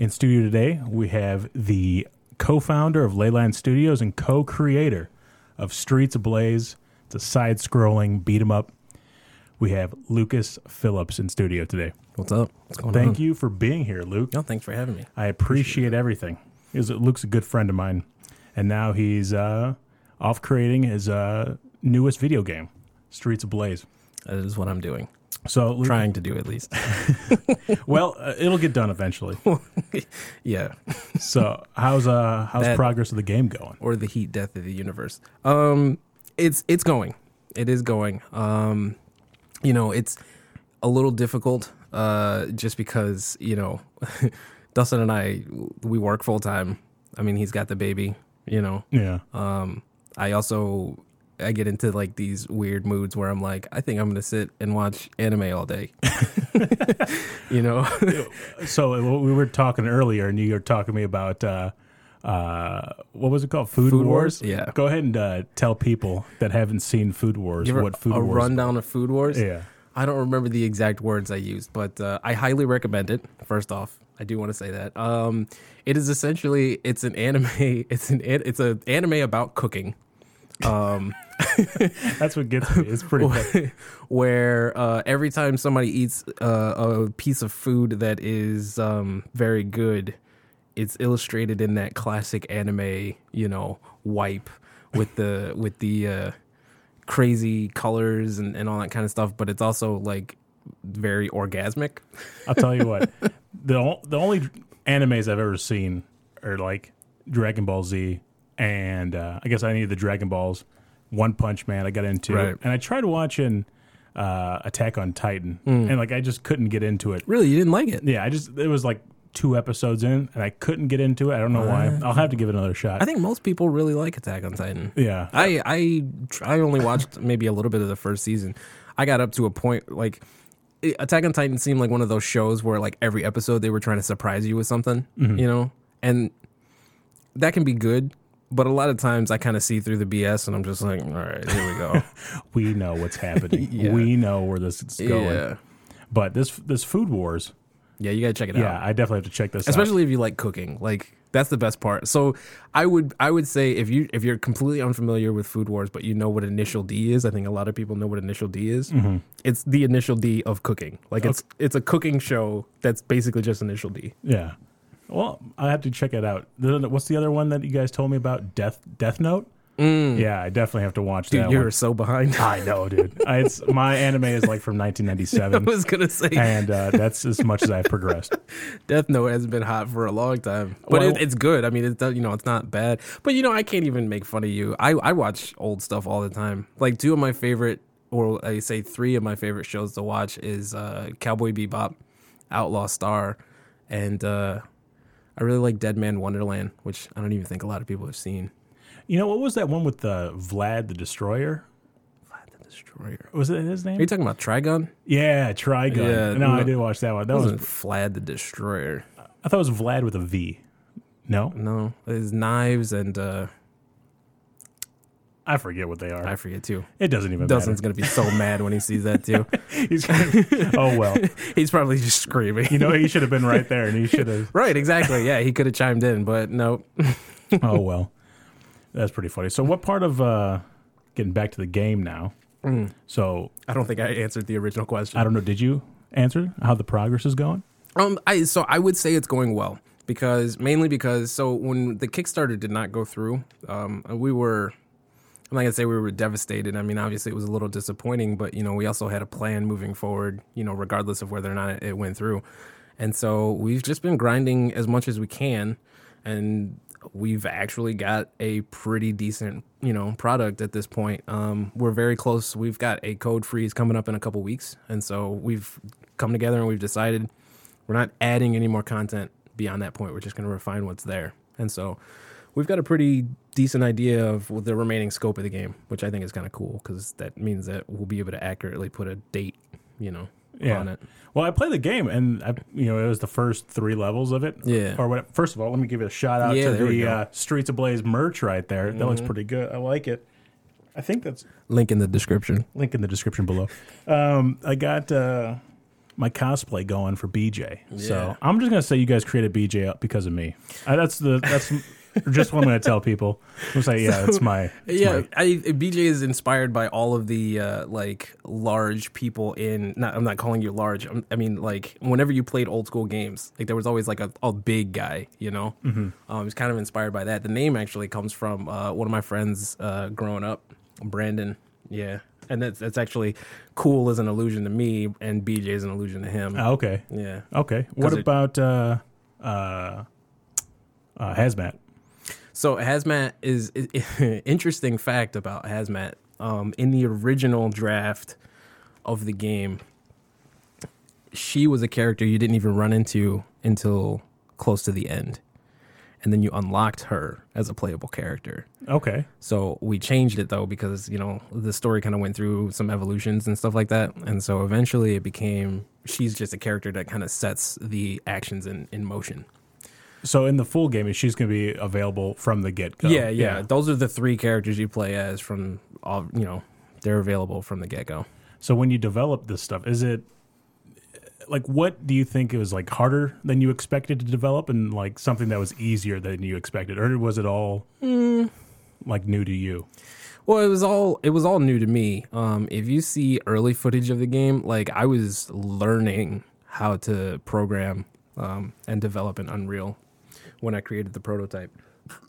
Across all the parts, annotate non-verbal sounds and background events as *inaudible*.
In studio today, we have the co-founder of Leyland Studios and co-creator of Streets Ablaze. It's a side-scrolling beat 'em up. We have Lucas Phillips in studio today. What's up? What's going on? Thank on? you for being here, Luke. No, thanks for having me. I appreciate everything. Is Luke's a good friend of mine, and now he's uh, off creating his uh, newest video game, Streets Ablaze. That is what I'm doing. So, Luke, Trying to do at least. *laughs* *laughs* well, uh, it'll get done eventually. *laughs* yeah. So, how's uh, how's That- progress of the game going? Or the heat death of the universe. Um it's it's going. It is going. Um you know, it's a little difficult uh just because, you know, Dustin and I we work full time. I mean, he's got the baby, you know. Yeah, Um, I also I get into like these weird moods where I'm like, I think I'm gonna sit and watch anime all day. *laughs* *laughs* you know, *laughs* So uh, we were talking earlier, and you were talking to me about uh, uh, what was it called? Food, Food Wars. Wars? Yeah. Go ahead and uh, tell people that haven't seen Food Wars give what Food a Wars. rundown of Food Wars. Yeah. I don't remember the exact words I used, but uh, I highly recommend it. First off, I do want to say that um, it is essentially it's an anime. It's an it's an anime about cooking. Um, *laughs* That's what gets me. It's pretty. *laughs* funny. where uh, every time somebody eats uh, a piece of food that is um, very good, it's illustrated in that classic anime, you know, wipe with the *laughs* with the uh, crazy colors and, and all that kind of stuff. But it's also like very orgasmic. I'll tell you what. The the only animes I've ever seen are like Dragon Ball Z, and uh, I guess I need the Dragon Balls. One Punch Man I got into, Right. and I tried watching uh, Attack on Titan, Hmm. and like I just couldn't get into it. Really, you didn't like it? Yeah, I just it was like two episodes in, and I couldn't get into it. I don't know why. I'll have to give it another shot. I think most people really like Attack on Titan. yeah, I I I only watched maybe a little bit of the first season. I got up to a point like Attack on Titan seemed like one of those shows where like every episode they were trying to surprise you with something, you know, and that can be good. But a lot of times I kind of see through the BS and I'm just like, all right, here we go. *laughs* we know what's happening. *laughs* Yeah. We know where this is going. yeah, But this this Food Wars, yeah, you gotta check it yeah, out, Yeah, I definitely have to check this out. especially if you like cooking. Like that's the best part. So I would I would say if you if you're completely unfamiliar with Food Wars, but you know what Initial D is, I think a lot of people know what Initial D is. Mm-hmm. It's the Initial D of cooking. Like it's it's a cooking show that's basically just Initial D. Yeah. Well, I have to check it out. The- What's the other one that you guys told me about? Death Death Note. Yeah, I definitely have to watch Mm. Dude, that you're one. so behind. I know, dude. *laughs* I, it's my anime is like from *laughs* I 1997, was gonna say and uh, that's as much as I've progressed. *laughs* Death Note has been hot for a long time, but Well- it, it's good. I mean, it's you know it's not bad. But you know, I can't even make fun of you. I I watch old stuff all the time. Like two of my favorite, or I say three of my favorite shows to watch is uh, Cowboy Bebop, Outlaw Star, and uh, I really like Dead Man Wonderland, which I don't even think a lot of people have seen. You know what was that one with uh, Vlad the Destroyer? Vlad the Destroyer. Was it his name? Are you talking about Trigun? Yeah, Trigun. Yeah, no, I did watch that one. That was Vlad the Destroyer. I thought it was Vlad with a V. No, No, it's knives and uh, I forget what they are. I forget too. it doesn't even matter. Dustin's gonna be so mad when he sees that too. *laughs* He's gonna, oh well. *laughs* He's probably just screaming. You know he should have been right there, and he *laughs* should have. right, exactly. Yeah, he could have chimed in, but no. Oh well, that's pretty funny. So, what part of uh, getting back to the game now? Mm. So, I don't think I answered the original question. I don't know. Did you answer how the progress is going? Um, I so I would say it's going well because mainly because so when the Kickstarter did not go through, um, we were. I'm not gonna say we were devastated. I mean, obviously it was a little disappointing, but you know we also had a plan moving forward. You know, regardless of whether or not it went through, and so we've just been grinding as much as we can, and we've actually got a pretty decent you know product at this point. Um, we're very close. We've got a code freeze coming up in a couple weeks, and so we've come together and we've decided we're not adding any more content beyond that point. We're just going to refine what's there. And so we've got a pretty decent idea of the remaining scope of the game, which I think is kind of cool because that means that we'll be able to accurately put a date, you know, Yeah. on it. Well, I played the game, and I, you know it was the first three levels of it. Yeah. Or what? First of all, let me give you a shout out Yeah, to the uh, Streets Ablaze merch right there. That looks pretty good. I like it. I think that's Link in the description. link in the description below. Um, I got uh, my cosplay going for BJ. Yeah. So I'm just gonna say you guys created BJ up because of me. That's the that's *laughs* just what I'm gonna tell people. I'm say yeah, it's my it's yeah, my- I, BJ is inspired by all of the uh, like large people in. Not, I'm not calling you large. I'm, I mean, like whenever you played old school games, like there was always like a, a big guy. You know, mm-hmm. um, it's kind of inspired by that. The name actually comes from uh, one of my friends uh, growing up, Brandon. Yeah, and that's that's actually cool as an allusion to me, and BJ is an allusion to him. Ah, okay. yeah. Okay. What it- about uh, uh, uh, hazmat? So hazmat is, *laughs* interesting fact about hazmat. Um, in the original draft of the game, she was a character you didn't even run into until close to the end, and then you unlocked her as a playable character. Okay. So we changed it though because you know the story kind of went through some evolutions and stuff like that, and so eventually it became she's just a character that kind of sets the actions in, in motion. So in the full game, she's gonna be available from the get go. Yeah, yeah, Those are the three characters you play as from all. You know, they're available from the get go. So when you develop this stuff, is it like what do you think it was like harder than you expected to develop, and like something that was easier than you expected, or was it all like new to you? Well, it was all it was all new to me. Um, if you see early footage of the game, like I was learning how to program um, and develop in Unreal when I created the prototype,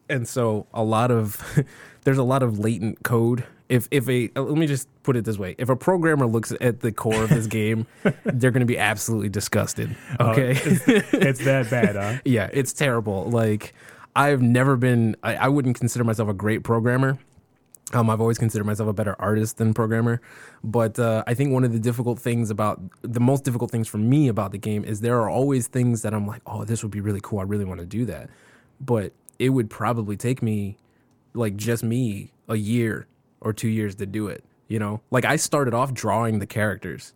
and so a lot of *laughs* there's a lot of latent code. If if a uh, let me just put it this way, if a programmer looks at the core of this *laughs* game, they're going to be absolutely disgusted. Okay. It's that bad, huh? *laughs* Yeah, it's terrible. Like I've never been I, I wouldn't consider myself a great programmer. Um, I've always considered myself a better artist than programmer, but uh, I think one of the difficult things about the most difficult things for me about the game is there are always things that I'm like, oh, this would be really cool. I really want to do that, but it would probably take me, like just me, a year or two years to do it. You know, like I started off drawing the characters,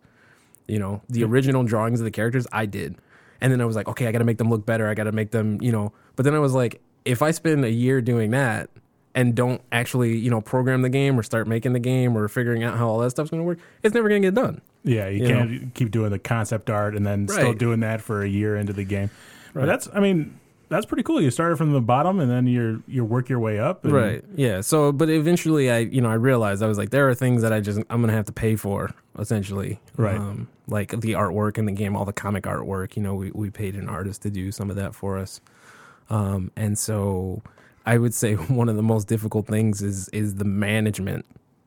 you know, the original drawings of the characters I did. And then I was like, okay, I got to make them look better. I got to make them, you know. But then I was like, if I spend a year doing that and don't actually, you know, program the game or start making the game or figuring out how all that stuff's going to work, it's never going to get done. Yeah, you, You can't keep doing the concept art and then still doing that for a year into the game. But that's, I mean, that's pretty cool. You started from the bottom and then you're you work your way up. and- Right. Yeah. So, but eventually, I, you know, I realized I was like, there are things that I just I'm gonna have to pay for essentially. Right. Um, like the artwork in the game, all the comic artwork. You know, we we paid an artist to do some of that for us. Um, and so I would say *laughs* one of the most difficult things is is the management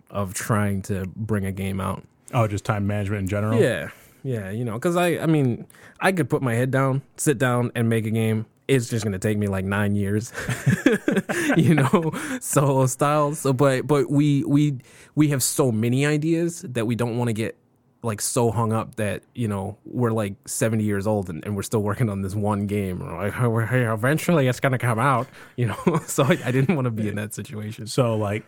of trying to bring a game out. Oh, just time management in general. Yeah, yeah, you know, because I, I mean, I could put my head down, sit down, and make a game. It's just gonna take me like nine years, *laughs* you know, solo style. So, but but we we we have so many ideas that we don't want to get like so hung up that you know we're like 70 years old and, and we're still working on this one game We're like "Oh, hey, eventually it's gonna come out *laughs* you know *laughs* so I, I didn't want to be in that situation So like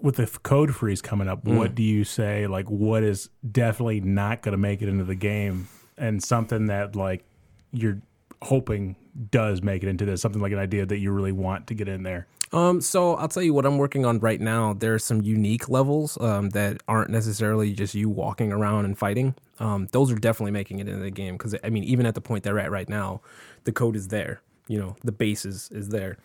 with the code freeze coming up, Mm. what do you say like what is definitely not going to make it into the game and something that like you're hoping does make it into this something like an idea that you really want to get in there. Um, so I'll tell you what I'm working on right now. There are some unique levels um, that aren't necessarily just you walking around and fighting. Um, those are definitely making it into the game because I mean, even at the point they're at right now, the code is there. You know, the base is, is there.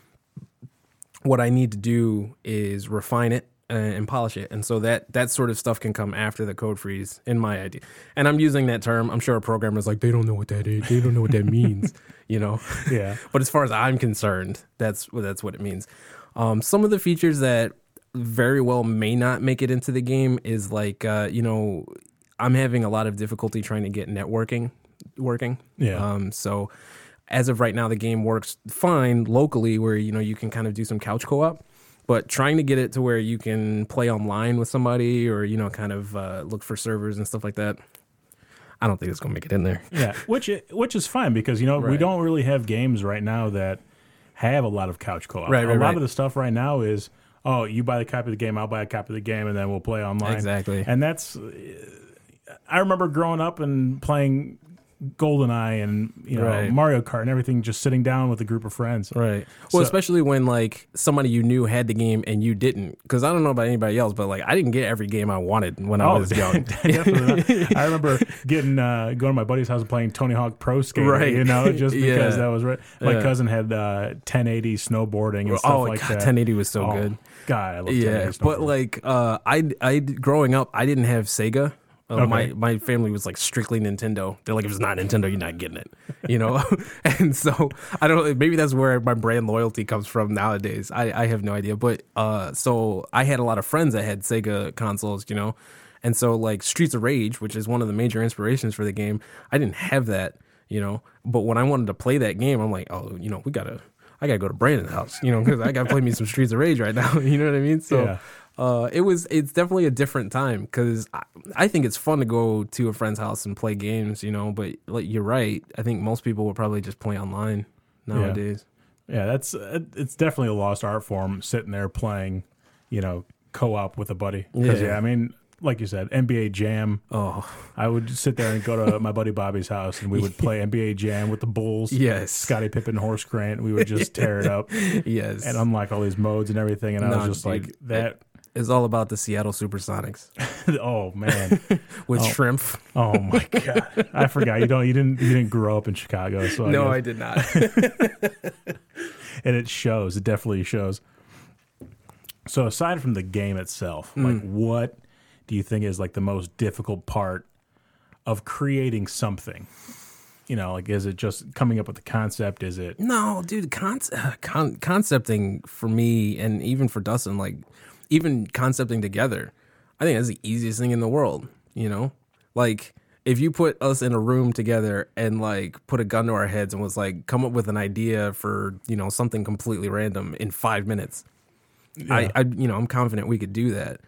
What I need to do is refine it uh, and polish it, and so that that sort of stuff can come after the code freeze. In my idea, and I'm using that term. I'm sure a programmer's like, they don't know what that is. They don't know what that means. *laughs* You know. *laughs* Yeah. But as far as I'm concerned, that's that's what it means. Um, some of the features that very well may not make it into the game is like uh, you know I'm having a lot of difficulty trying to get networking working. Yeah. Um, so as of right now, the game works fine locally, where you know you can kind of do some couch co-op. But trying to get it to where you can play online with somebody, or you know, kind of uh, look for servers and stuff like that, I don't think it's gonna make it in there. Yeah, *laughs* which which is fine because you know we don't really have games right now that have a lot of couch co-op. Right, right a lot right. of the stuff right now is oh, you buy the copy of the game, I'll buy a copy of the game, and then we'll play online. Exactly. And that's I remember growing up and playing GoldenEye and you know Right. Mario Kart and everything, just sitting down with a group of friends. Right. Well, So- especially when like somebody you knew had the game and you didn't, because I don't know about anybody else, but like I didn't get every game I wanted when I Oh, was *laughs* young. *laughs* *laughs* I remember getting uh, going to my buddy's house and playing Tony Hawk Pro Skater. Right. You know, just because Yeah. that was right. My Yeah. cousin had uh, 1080 snowboarding and stuff oh like God, that. 1080 was so Oh, good. God, I love 1080 Yeah, but like uh, I I growing up, I didn't have Sega. Uh, My Okay. my family was like strictly Nintendo. They're like, if it's not Nintendo, you're not getting it, you know. *laughs* and so I don't. Know maybe that's where my brand loyalty comes from nowadays. I I have no idea. But uh, so I had a lot of friends that had Sega consoles, you know, and so like Streets of Rage, which is one of the major inspirations for the game, I didn't have that, you know. But when I wanted to play that game, I'm like, oh, you know, we gotta. I gotta go to Brandon's house, you know, because I gotta play me some Streets of Rage right now. *laughs* You know what I mean? So Yeah. Uh, it was it's definitely a different time because I, I think it's fun to go to a friend's house and play games, you know. But like you're right, I think most people would probably just play online nowadays. Yeah, that's it's definitely a lost art form. Sitting there playing, you know, co-op with a buddy. Yeah. yeah, I mean, like you said, NBA Jam. Oh I would sit there and go to *laughs* my buddy Bobby's house, and we would play NBA Jam with the Bulls. yes, Scottie Pippen, Horace Grant. We would just tear it up *laughs* yes, and unlock all these modes and everything. And I was just dude, like that. It's all about the Seattle SuperSonics *laughs* oh man. *laughs* with Oh. shrimp. Oh my god. I forgot you don't you didn't you didn't grow up in Chicago, so no, I I did not. *laughs* and it shows. It definitely shows. So aside from the game itself, Hmm. like what do you think is like the most difficult part of creating something? You know, like is it just coming up with the concept? Is it No, dude, con- con- concepting for me and even for Dustin, like even concepting together, I think that's the easiest thing in the world. You know, like if you put us in a room together and like put a gun to our heads and was like, come up with an idea for you know something completely random in five minutes, I, I you know I'm confident we could do that.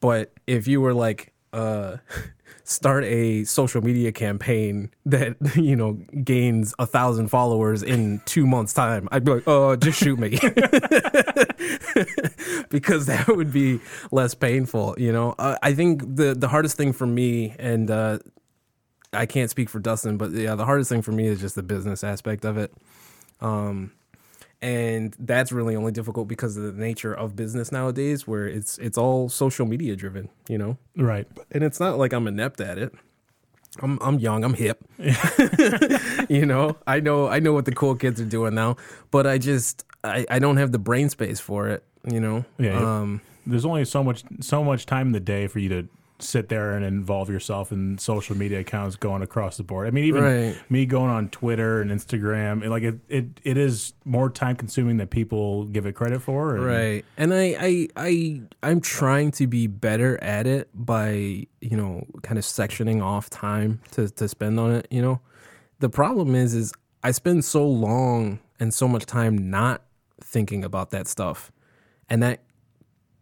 But if you were like, uh, *laughs* start a social media campaign that *laughs* you know gains a thousand followers in two months' time, I'd be like, oh, just shoot me, *laughs* *laughs* because that would be less painful. You know, uh, I think the the hardest thing for me, and uh, I can't speak for Dustin, but yeah, the hardest thing for me is just the business aspect of it. Um, and that's really only difficult because of the nature of business nowadays where it's it's all social media driven you know right? and it's not like i'm inept at it i'm i'm young i'm hip. *laughs* You know i know i know what the cool kids are doing now but i just i i don't have the brain space for it you know? Yeah, um There's only so much so much time in the day for you to sit there and involve yourself in social media accounts going across the board. I mean, even Right. me going on Twitter and Instagram, it, like it, it, it is more time consuming than people give it credit for. and- Right. And I, I I I'm trying to be better at it by, you know, kind of sectioning off time to, to spend on it, you know. The problem is is I spend so long and so much time not thinking about that stuff. And that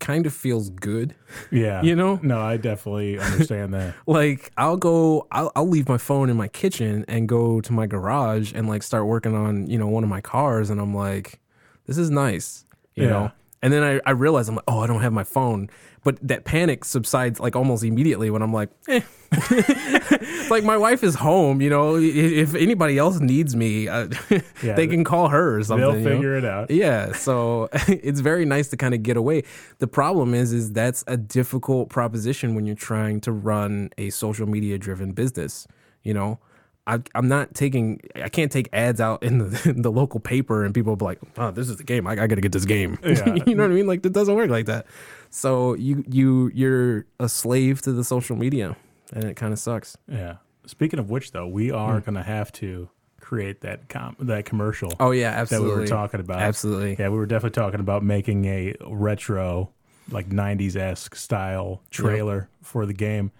kind of feels good. Yeah. You know? No, I definitely understand that. *laughs* Like I'll go I'll, I'll leave my phone in my kitchen and go to my garage and like start working on, you know, one of my cars and I'm like this is nice, you Yeah. know. And then I, I realize I'm like, oh, I don't have my phone. But that panic subsides like almost immediately when I'm like, eh. *laughs* like my wife is home, you know. If anybody else needs me, uh, *laughs* Yeah, they can call her or something. They'll you know? figure it out. Yeah, so *laughs* it's very nice to kind of get away. The problem is, is that's a difficult proposition when you're trying to run a social media driven business. You know, I, I'm not taking, I can't take ads out in the, in the local paper and people will be like, "Oh, this is the game. I, I got to get this game." Yeah. you know what I mean? Like it doesn't work like that. So you you you're a slave to the social media, and it kind of sucks. Yeah. Speaking of which, though, we are going to have to create that com- that commercial Hmm. Oh yeah, absolutely. that we were talking about. Absolutely. Yeah, we were definitely talking about making a retro, like '90s esque style trailer for the game,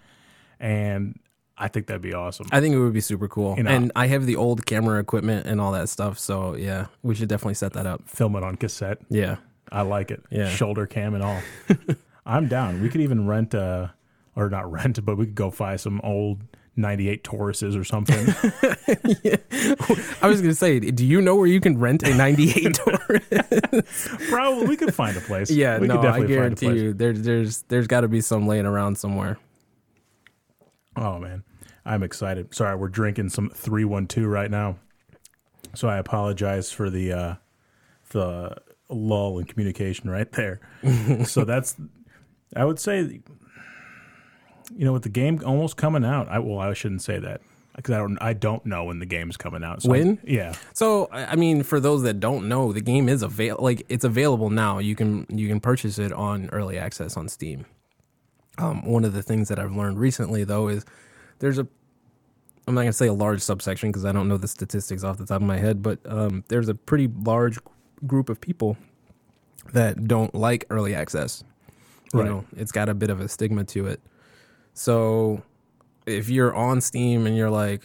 and I think that'd be awesome. I think it would be super cool. You know- and I have the old camera equipment and all that stuff. So yeah, we should definitely set that up. Film it on cassette. Yeah. I like it. Yeah. Shoulder cam and all. *laughs* I'm down. We could even rent a, or not rent, but we could go buy some old 98 Tauruses or something. *laughs* I was gonna say, do you know where you can rent a '98 *laughs* Taurus? Probably we could find a place. yeah, we no, could I find guarantee you, there, there's there's got to be some laying around somewhere. Oh man. I'm excited. Sorry, we're drinking some 312 right now. So I apologize for the uh the lull in communication right there. *laughs* so that's I would say you know with the game almost coming out. I well I shouldn't say that because I don't I don't know when the game's coming out. So When? Yeah. So I mean, for those that don't know, the game is avail like it's available now. You can you can purchase it on early access on Steam. Um, one of the things that I've learned recently though is there's a I'm not gonna say a large subsection because I don't know the statistics off the top of my head, but um, there's a pretty large group of people that don't like early access. You Right. know, it's got a bit of a stigma to it. So if you're on Steam and you're like,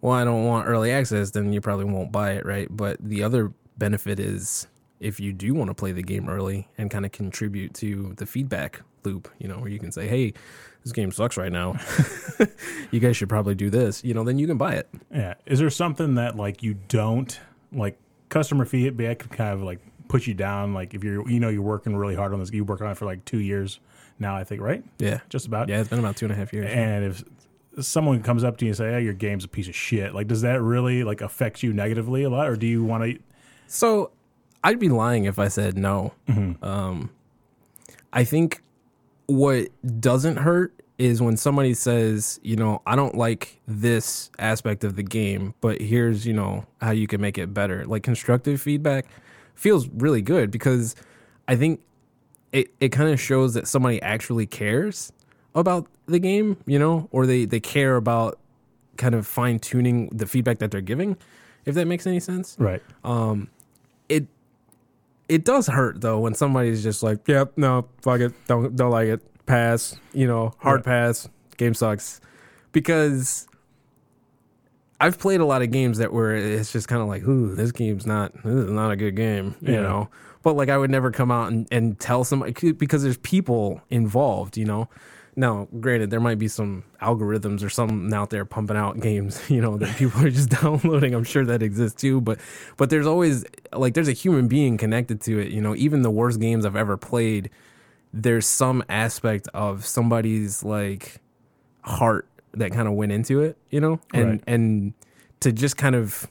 well, I don't want early access, then you probably won't buy it, right? But the other benefit is if you do want to play the game early and kind of contribute to the feedback loop, you know, where you can say, hey, this game sucks right now. *laughs* you guys should probably do this, you know, then you can buy it. Yeah. Is there something that like you don't like customer feedback can kind of like push you down? Like if you're you know you're working really hard on this, you work on it for like two years now, I think, right? Yeah. Just about. Yeah, it's been about two and a half years. And if someone comes up to you and say, "Hey, your game's a piece of shit," like does that really like affect you negatively a lot, or do you want to? So I'd be lying if I said no. Um, I think what doesn't hurt is when somebody says, you know, I don't like this aspect of the game, but here's, you know, how you can make it better. Like constructive feedback feels really good because I think it, it kind of shows that somebody actually cares about the game, you know, or they, they care about kind of fine tuning the feedback that they're giving, if that makes any sense Right. Um, it it does hurt though when somebody's just like, "Yep, no, fuck it, don't don't like it, pass," you know, hard Right. pass, game sucks, because I've played a lot of games that where it's just kind of like, "Ooh, this game's not this is not a good game," you Yeah. know. But like, I would never come out and, and tell somebody because there's people involved, you know. Now, granted, there might be some algorithms or something out there pumping out games, *laughs* you know, that *laughs* people are just *laughs* downloading. I'm sure that exists too, but but there's always like there's a human being connected to it. You know, even the worst games I've ever played, there's some aspect of somebody's like heart that kind of went into it, you know, and Right. and to just kind of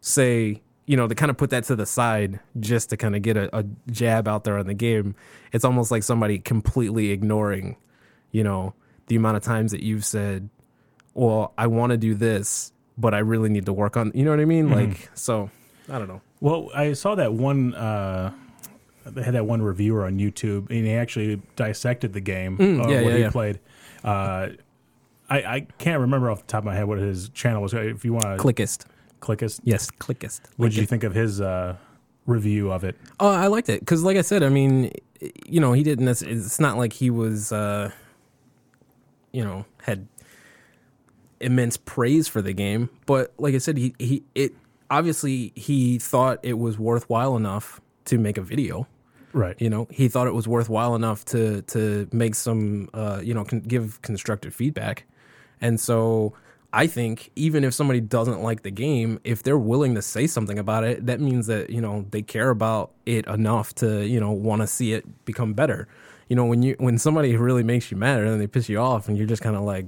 say, you know, to kind of put that to the side just to kind of get a, a jab out there on the game, it's almost like somebody completely ignoring, you know, the amount of times that you've said, well, I want to do this, but I really need to work on, you know what I mean? Like, so I don't know. Well, I saw that one. Uh, they had that one reviewer on YouTube, and he actually dissected the game. uh, Mm, yeah, what yeah, he yeah. played. Uh, I, I can't remember off the top of my head what his channel was. If you want to Clickist. click us, Yes, Clickist. what did you think of his uh, review of it? Oh, I liked it because, like I said, I mean, you know, he didn't. It's not like he was, uh, you know, had immense praise for the game, but like I said, he he it obviously he thought it was worthwhile enough to make a video. Right. You know, he thought it was worthwhile enough to to make some, uh, you know, con- give constructive feedback, and so. I think even if somebody doesn't like the game, if they're willing to say something about it, that means that you know they care about it enough to you know want to see it become better. You know, when you when somebody really makes you mad and they piss you off, and you're just kind of like,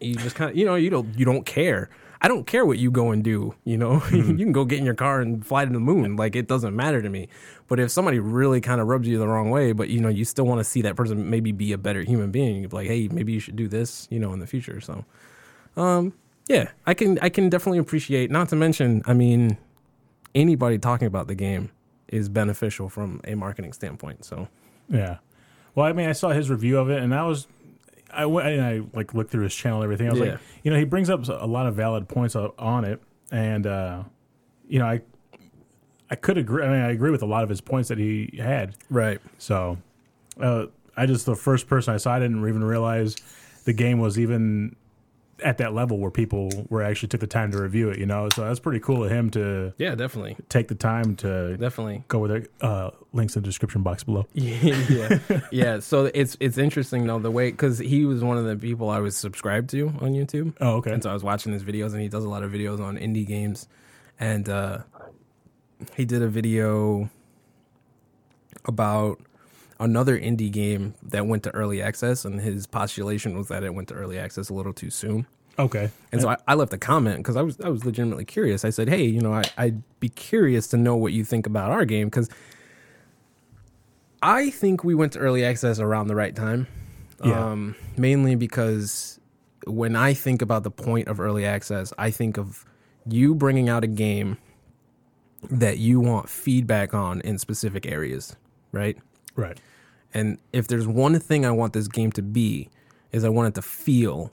you just kind of you know you don't you don't care. I don't care what you go and do. You know, *laughs* you can go get in your car and fly to the moon. Like it doesn't matter to me. But if somebody really kind of rubs you the wrong way, but you know you still want to see that person maybe be a better human being, you're like, hey, maybe you should do this. You know, in the future. So. Um, yeah, I can I can definitely appreciate. Not to mention, I mean, anybody talking about the game is beneficial from a marketing standpoint. So Yeah. Well, I mean, I saw his review of it, and I was, I went and I like looked through his channel and everything. I was Yeah. like, you know, he brings up a lot of valid points on it, and uh, you know, I, I could agree. I mean, I agree with a lot of his points that he had. right, So, uh, I just the first person I saw, I didn't even realize the game was even at that level where people were actually took the time to review it. You know, so that's pretty cool of him to yeah, definitely, take the time to definitely. go with it. Uh, links in the description box below. *laughs* yeah, yeah. So it's it's interesting though the way because he was one of the people I was subscribed to on YouTube. Oh, okay. And so I was watching his videos, and he does a lot of videos on indie games. And uh, he did a video about another indie game that went to early access, and his postulation was that it went to early access a little too soon. Okay. And so I, I left a comment because I was I was legitimately curious. I said, "Hey, you know, I, I'd be curious to know what you think about our game because I think we went to early access around the right time. Yeah. Um, mainly because when I think about the point of early access, I think of you bringing out a game that you want feedback on in specific areas, right? Right. And if there's one thing I want this game to be, is I want it to feel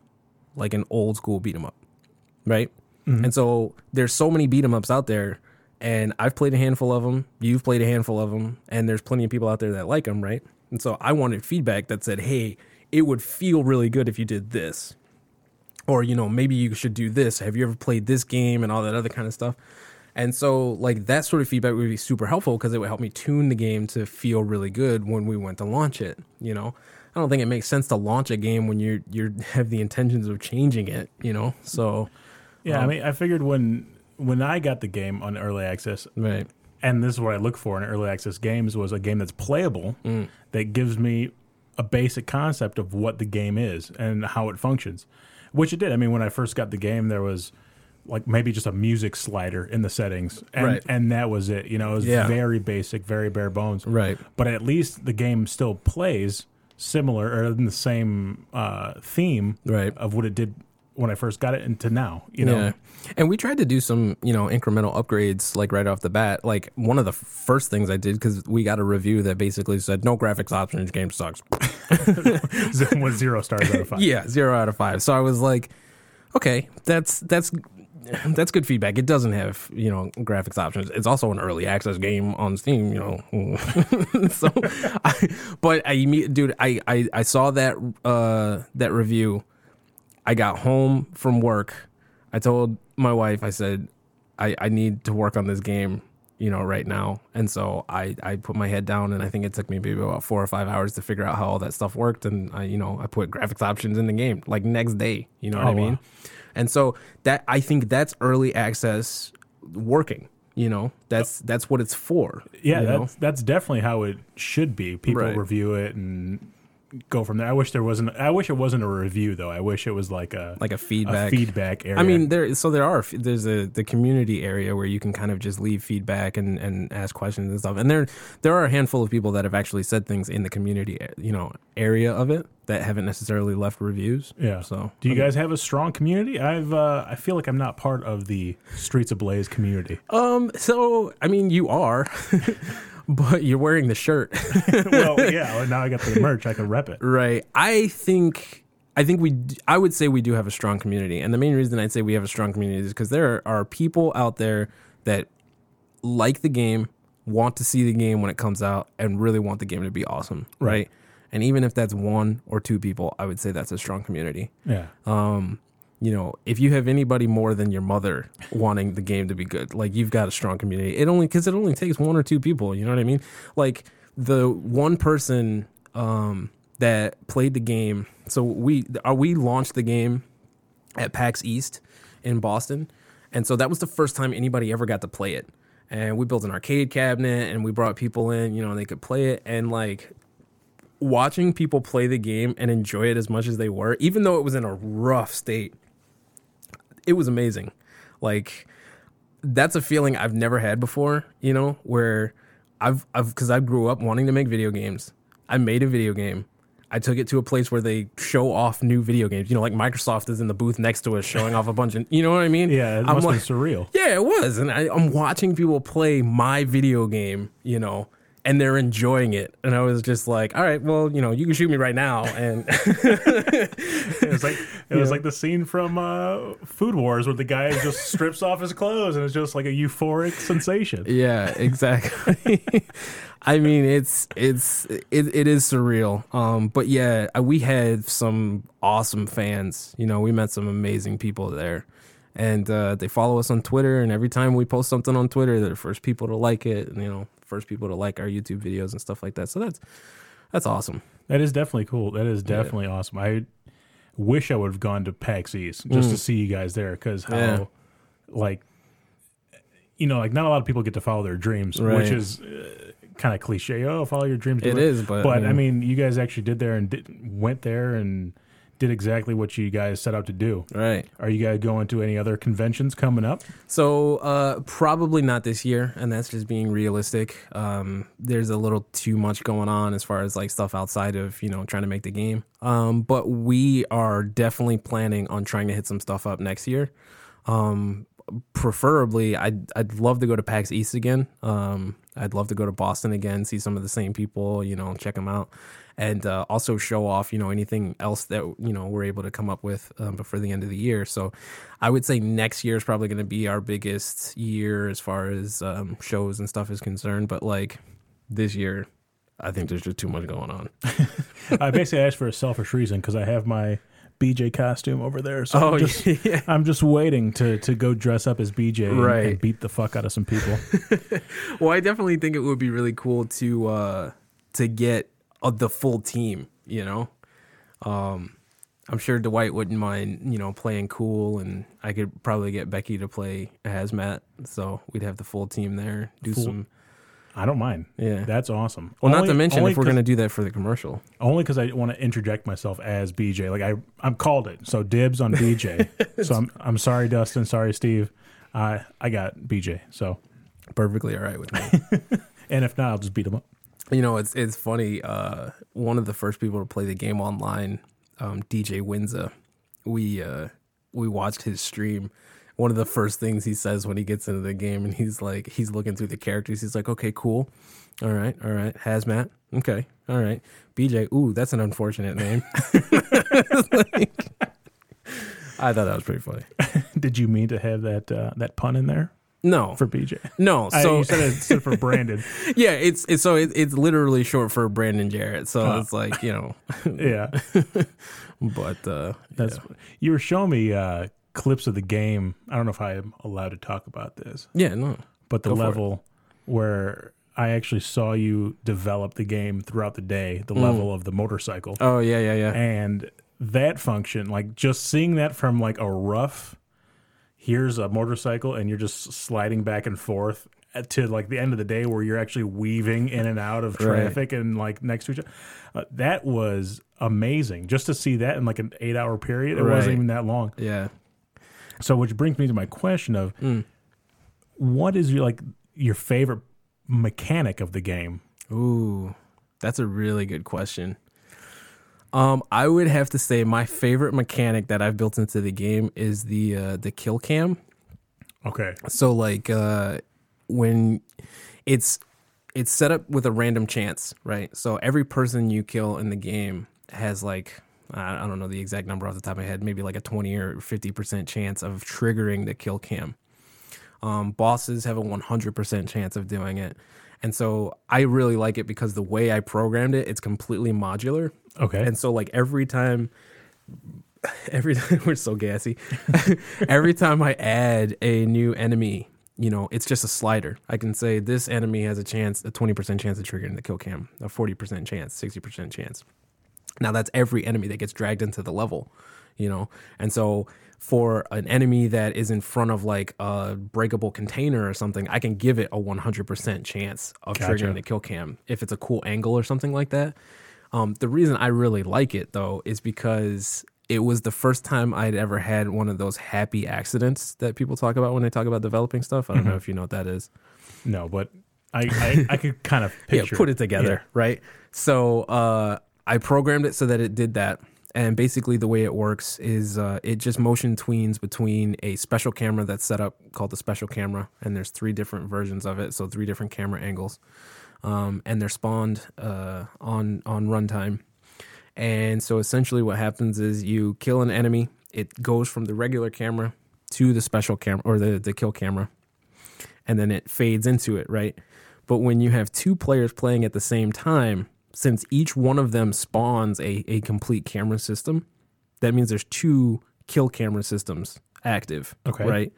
like an old school beat 'em up, right? Mm-hmm. And so there's so many beat 'em ups out there, and I've played a handful of them. You've played a handful of them, and there's plenty of people out there that like them, right? And so I wanted feedback that said, "Hey, it would feel really good if you did this." or you know maybe you should do this have you ever played this game and all that other kind of stuff and so like that sort of feedback would be super helpful because it would help me tune the game to feel really good when we went to launch it you know i don't think it makes sense to launch a game when you're you *laughs* have the intentions of changing it you know so Yeah, Um, I mean, I figured when when I got the game on early access, right and this is what I look for in early access games was a game that's playable Mm. that gives me a basic concept of what the game is and how it functions, which it did. I mean, when I first got the game, there was like maybe just a music slider in the settings, and Right. and that was it. You know, it was Yeah. very basic, very bare bones. right But at least the game still plays similar or in the same uh, theme right of what it did when I first got it into now. You know, Yeah. And we tried to do some, you know, incremental upgrades like right off the bat. Like one of the first things I did because we got a review that basically said no graphics options, game sucks. *laughs* *laughs* with zero stars out of five. yeah, zero out of five. So I was like, okay, that's that's *laughs* that's good feedback. It doesn't have you know graphics options. It's also an early access game on Steam. You know, *laughs* so *laughs* I, but I dude, I, I I saw that uh that review. I got home from work. I told my wife, I said, I, I need to work on this game, you know, right now. And so I, I put my head down and I think it took me maybe about four or five hours to figure out how all that stuff worked. And I, you know, I put graphics options in the game like next day, you know what Oh, I mean? wow. And so that, I think that's early access working, you know, that's, that's what it's for. Yeah, you know? that's that's definitely how it should be. People Right. review it and go from there. I wish there wasn't. I wish it wasn't a review though. I wish it was like a like a a feedback. feedback area. I mean, there. So there are. There's a the community area where you can kind of just leave feedback and, and ask questions and stuff. And there there are a handful of people that have actually said things in the community, you know, area of it that haven't necessarily left reviews. yeah. So do you guys have a strong community? I've uh, I feel like I'm not part of the Streets of Blaze community. um. So I mean, you are, *laughs* *laughs* but you're wearing the shirt, *laughs* well, *laughs* yeah. well, Now I got the merch. I can rep it. right? I think. I think we, I would say we do have a strong community. And the main reason I'd say we have a strong community is because there are people out there that like the game, want to see the game when it comes out, and really want the game to be awesome, right? And even if that's one or two people, I would say that's a strong community. Yeah. Um, you know, if you have anybody more than your mother wanting the game to be good, like you've got a strong community. It only because it only takes one or two people. You know what I mean? Like the one person um, that played the game. So we uh, we launched the game at PAX East in Boston, and so that was the first time anybody ever got to play it. And we built an arcade cabinet, and we brought people in. You know, they could play it, and like watching people play the game and enjoy it as much as they were, even though it was in a rough state, it was amazing. Like that's a feeling I've never had before, you know, where I've I've because I grew up wanting to make video games. I made a video game. I took it to a place where they show off new video games. You know, like Microsoft is in the booth next to us showing off a bunch of, you know what I mean? Yeah. It I'm must like- be surreal. yeah, it was. And I, I'm watching people play my video game, you know, and they're enjoying it. And I was just like, all right, well, you know, you can shoot me right now. And *laughs* It was like it was like the scene from uh, Food Wars where the guy just *laughs* strips off his clothes and it's just like a euphoric sensation. yeah, exactly. *laughs* I mean, it's it's it, it is surreal. Um, but yeah, uh, we had some awesome fans. You know, we met some amazing people there. And uh, they follow us on Twitter, and every time we post something on Twitter, they're the first people to like it, and you know, first people to like our YouTube videos and stuff like that. So that's that's awesome. That is definitely cool. That is definitely awesome. I wish I would have gone to PAX East just to see you guys there because how, Mm. Yeah. like, you know, like not a lot of people get to follow their dreams, Right. which is uh, kind of cliche. Oh, follow your dreams. It is, but, but I I mean- mean, you guys actually did there and did, went there and did exactly what you guys set out to do. Right. Are you guys going to any other conventions coming up? So uh, probably not this year, and that's just being realistic. Um, there's a little too much going on as far as like stuff outside of you know trying to make the game. Um, but we are definitely planning on trying to hit some stuff up next year. Um, preferably, I'd I'd love to go to PAX East again. Um, I'd love to go to Boston again, see some of the same people, you know, check them out, and uh, also show off, you know, anything else that you know we're able to come up with um, before the end of the year. So, I would say next year is probably going to be our biggest year as far as um, shows and stuff is concerned. But like this year, I think there's just too much going on. *laughs* I basically asked for a selfish reason because I have my BJ costume over there. So Oh, I'm just, *laughs* yeah. I'm just waiting to to go dress up as BJ and, Right. and beat the fuck out of some people. *laughs* Well, I definitely think it would be really cool to uh, to get uh, the full team. You know, um, I'm sure Dwight wouldn't mind. You know, playing cool, and I could probably get Becky to play hazmat. So we'd have the full team there. Do Full- some. I don't mind. Yeah. That's awesome. Well, not to mention if we're gonna do that for the commercial. only because I want to interject myself as BJ. Like I, I'm called it. So dibs on BJ. *laughs* so I'm, I'm sorry, Dustin. Sorry, Steve. I, I got BJ. So, Perfectly all right with me. *laughs* and if not, I'll just beat him up. You know, it's it's funny. Uh, one of the first people to play the game online, um, DJ Winza, we uh, we watched his stream. One of the first things he says when he gets into the game, and he's like, he's looking through the characters. He's like, "Okay, cool, all right, all right, hazmat, okay, all right, BJ. Ooh, that's an unfortunate name." *laughs* Like, I thought that was pretty funny. *laughs* Did you mean to have that uh, that pun in there No, for BJ? no. I, So you said it stood for Brandon. *laughs* yeah, it's it's so it, it's literally short for Brandon Jarrett. So Oh. it's like you know, *laughs* yeah, *laughs* but uh, that's. You were showing me uh, clips of the game. I don't know if I am allowed to talk about this, yeah, no. but the Go level where I actually saw you develop the game throughout the day, the level of the motorcycle. Oh yeah, yeah, yeah. and that function like just seeing that from like a rough here's a motorcycle and you're just sliding back and forth to like the end of the day where you're actually weaving in and out of Right. traffic and like next to each other uh, that was amazing just to see that in like an eight hour period it Right. wasn't even that long Yeah. so which brings me to my question of Mm. what is your like your favorite mechanic of the game Ooh, that's a really good question. Um, I would have to say my favorite mechanic that I've built into the game is the uh, the kill cam. okay So like uh, when it's it's set up with a random chance, right? So every person you kill in the game has like I don't know the exact number off the top of my head, maybe like a twenty or fifty percent chance of triggering the kill cam. Um, bosses have a one hundred percent chance of doing it, and so I really like it because the way I programmed it, it's completely modular. Okay And so like every time *laughs* every time *laughs* we're so gassy. *laughs* every time I add a new enemy, you know, it's just a slider. I can say this enemy has a chance, a 20% chance of triggering the kill cam, a 40% chance, 60% chance. Now that's every enemy that gets dragged into the level, you know. And so for an enemy that is in front of like a breakable container or something, I can give it a 100% chance of Gotcha. triggering the kill cam if it's a cool angle or something like that. Um, the reason I really like it though is because it was the first time I'd ever had one of those happy accidents that people talk about when they talk about developing stuff. I don't know if you know what that is. no but i i, I could *laughs* kind of picture yeah, put it together, Yeah. right? So uh, I programmed it so that it did that. And basically, the way it works is uh, it just motion tweens between a special camera that's set up called the special camera, and there's three different versions of it, so three different camera angles, um, and they're spawned uh, on on runtime. And so essentially, what happens is you kill an enemy, it goes from the regular camera to the special camera or the the kill camera, and then it fades into it, right? But when you have two players playing at the same time, since each one of them spawns a, a complete camera system, that means there's two kill camera systems active. Okay. Right.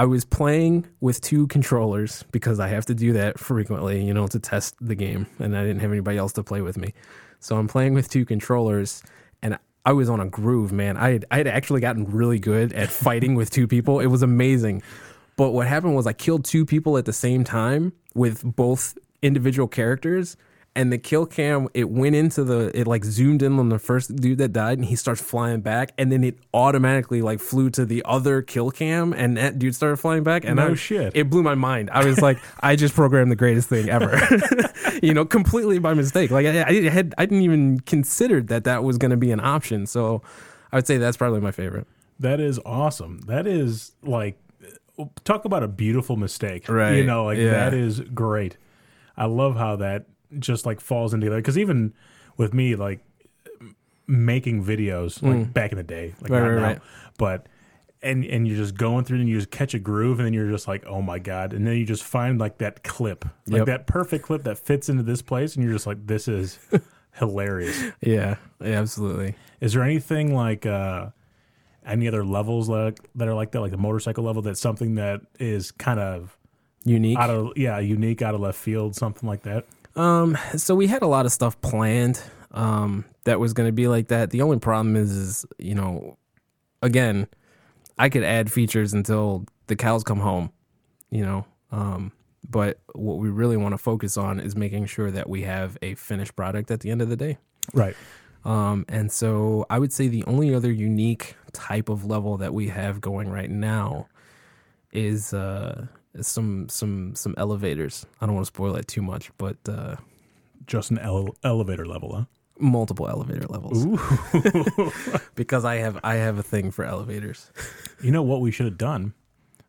I was playing with two controllers because I have to do that frequently, you know, to test the game, and I didn't have anybody else to play with me. So I'm playing with two controllers, and I was on a groove, man. I had, I had actually gotten really good at *laughs* fighting with two people. It was amazing. But what happened was I killed two people at the same time with both individual characters, and the kill cam it went into the it like zoomed in on the first dude that died, and he starts flying back, and then it automatically like flew to the other kill cam, and that dude started flying back, and No I, shit. it blew my mind. I was like, *laughs* I just programmed the greatest thing ever, *laughs* *laughs* you know, completely by mistake. Like I, I had I didn't even consider that that was going to be an option. So I would say that's probably my favorite. That is awesome. That is like talk about a beautiful mistake. Right you know, like Yeah. that is great. I love how that just like falls into because even with me like making videos like back in the day, like Mm. Right, not right, now, right. but and and you're just going through and you just catch a groove and then you're just like oh my god and then you just find like that clip like Yep. that perfect clip that fits into this place and you're just like this is *laughs* hilarious Yeah, yeah, absolutely. is there anything like uh any other levels like that are like that like the motorcycle level that's something that is kind of Unique. out of yeah unique out of left field something like that Um, so we had a lot of stuff planned um, that was going to be like that. The only problem is, is, you know, again, I could add features until the cows come home, you know. Um, but what we really want to focus on is making sure that we have a finished product at the end of the day. right Um, and so I would say the only other unique type of level that we have going right now is uh, is some some some elevators. I don't want to spoil it too much, but uh, just an ele- elevator level huh multiple elevator levels Ooh. *laughs* because I have I have a thing for elevators. you know what we should have done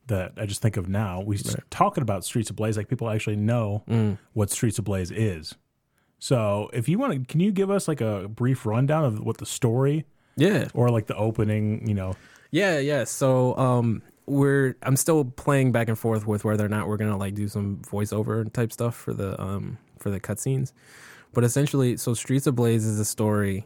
that i just think of now we s talking about streets of blaze like people actually know Mm. what streets of blaze is so if you want to can you give us like a brief rundown of what the story Yeah, or like the opening you know yeah, yeah. So um, we're I'm still playing back and forth with whether or not we're gonna like do some voiceover type stuff for the um for the cutscenes, but essentially, so Streets of Blaze is a story.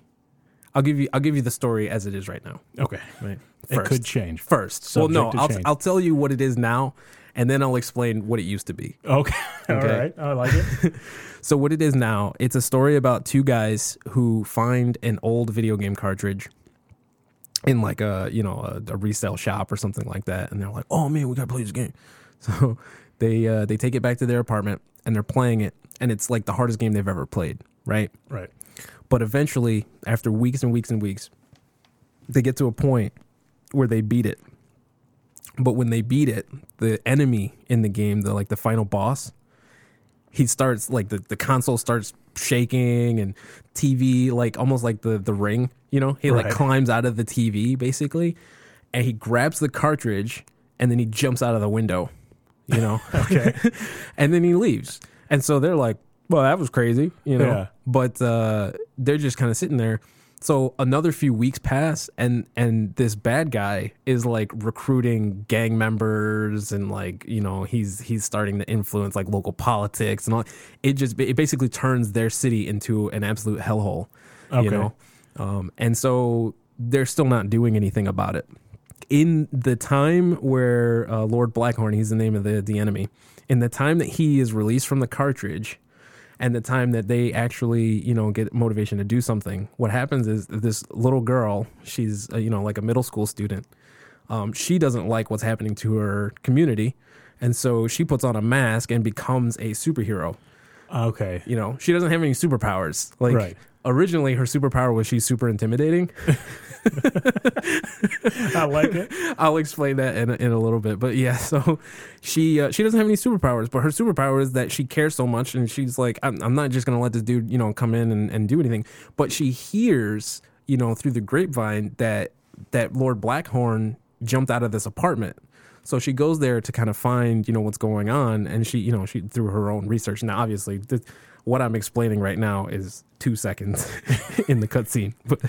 I'll give you I'll give you the story as it is right now. okay Right, it could change first. Well, no, I'll change. I'll tell you what it is now, and then I'll explain what it used to be. okay *laughs* all Okay. right i like it *laughs* So what it is now, it's a story about two guys who find an old video game cartridge in like a you know a, a resale shop or something like that, and they're like, "Oh man, we gotta play this game." *laughs* So they uh, they take it back to their apartment and they're playing it, and it's like the hardest game they've ever played, right? right But eventually, after weeks and weeks and weeks, they get to a point where they beat it. But when they beat it, the enemy in the game, the like the final boss, he starts like the, the console starts shaking and TV like almost like the the ring, you know? He like climbs out of the TV basically and he grabs the cartridge and then he jumps out of the window, you know? *laughs* okay *laughs* and then he leaves. And so they're like, well, that was crazy, you know. Yeah. But uh, they're just kind of sitting there. So another few weeks pass, and and this bad guy is like recruiting gang members, and like you know he's he's starting to influence like local politics and all. It just it basically turns their city into an absolute hellhole, Okay. you know. Um, and so they're still not doing anything about it in the time where uh, Lord Blackhorn, he's the name of the the enemy, in the time that he is released from the cartridge, and the time that they actually you know get motivation to do something, what happens is this little girl, she's uh, you know like a middle school student, um, she doesn't like what's happening to her community, and so she puts on a mask and becomes a superhero. okay You know, she doesn't have any superpowers. Like Right. Originally, her superpower was she's super intimidating. *laughs* i like it *laughs* I'll explain that in a, in a little bit. But yeah, *laughs* so she uh, she doesn't have any superpowers, but her superpower is that she cares so much, and she's like, I'm, I'm not just gonna let this dude, you know, come in and, and do anything. But she hears, you know, through the grapevine that that Lord Blackhorn jumped out of this apartment. So she goes there to kind of find, you know, what's going on, and she, you know, she through her own research. Now, obviously, th- what I'm explaining right now is two seconds *laughs* in the cutscene, but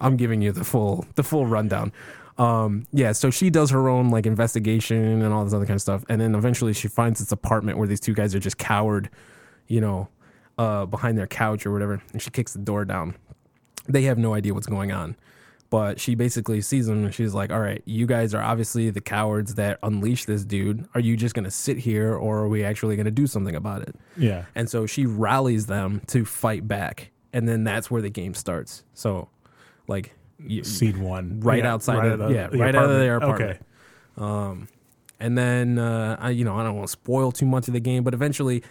I'm giving you the full the full rundown. Um, yeah, so she does her own like investigation and all this other kind of stuff, and then eventually she finds this apartment where these two guys are just cowered, you know, uh, behind their couch or whatever, and she kicks the door down. They have no idea what's going on, but she basically sees them and she's like, "All right, you guys are obviously the cowards that unleashed this dude. Are you just gonna sit here, or are we actually gonna do something about it?" yeah And so she rallies them to fight back, and then that's where the game starts. So, like, you, seed one Right Yeah, outside of- the- yeah, the right out of their okay um, and then uh, I, you know, I don't want to spoil too much of the game, but eventually,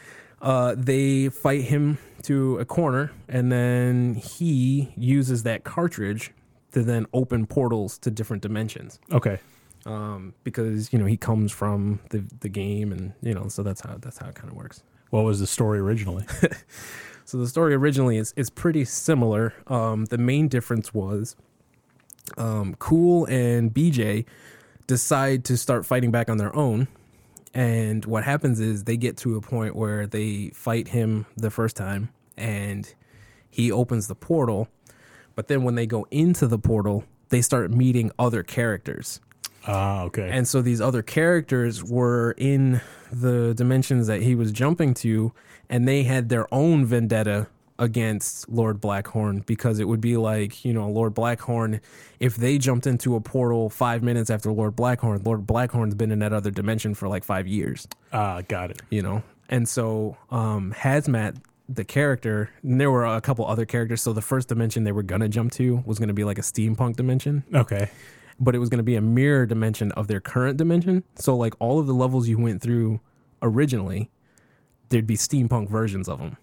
uh, they fight him to a corner, and then he uses that cartridge to then open portals to different dimensions. Okay. Um, because you know he comes from the the game, and you know, so that's how that's how it kind of works. What was the story originally? *laughs* So the story originally is is pretty similar. Um, the main difference was um, Cool and BJ decide to start fighting back on their own. And what happens is they get to a point where they fight him the first time and he opens the portal. But then when they go into the portal, they start meeting other characters. Ah, okay. And so these other characters were in the dimensions that he was jumping to, and they had their own vendetta against Lord Blackhorn because it would be like, you know, Lord Blackhorn, if they jumped into a portal five minutes after Lord Blackhorn, Lord Blackhorn's been in that other dimension for like five years, Ah, got it. you know? And so um, Hazmat, the character, and there were a couple other characters. So the first dimension they were going to jump to was going to be like a steampunk dimension Okay. but it was going to be a mirror dimension of their current dimension. So like all of the levels you went through originally, there'd be steampunk versions of them.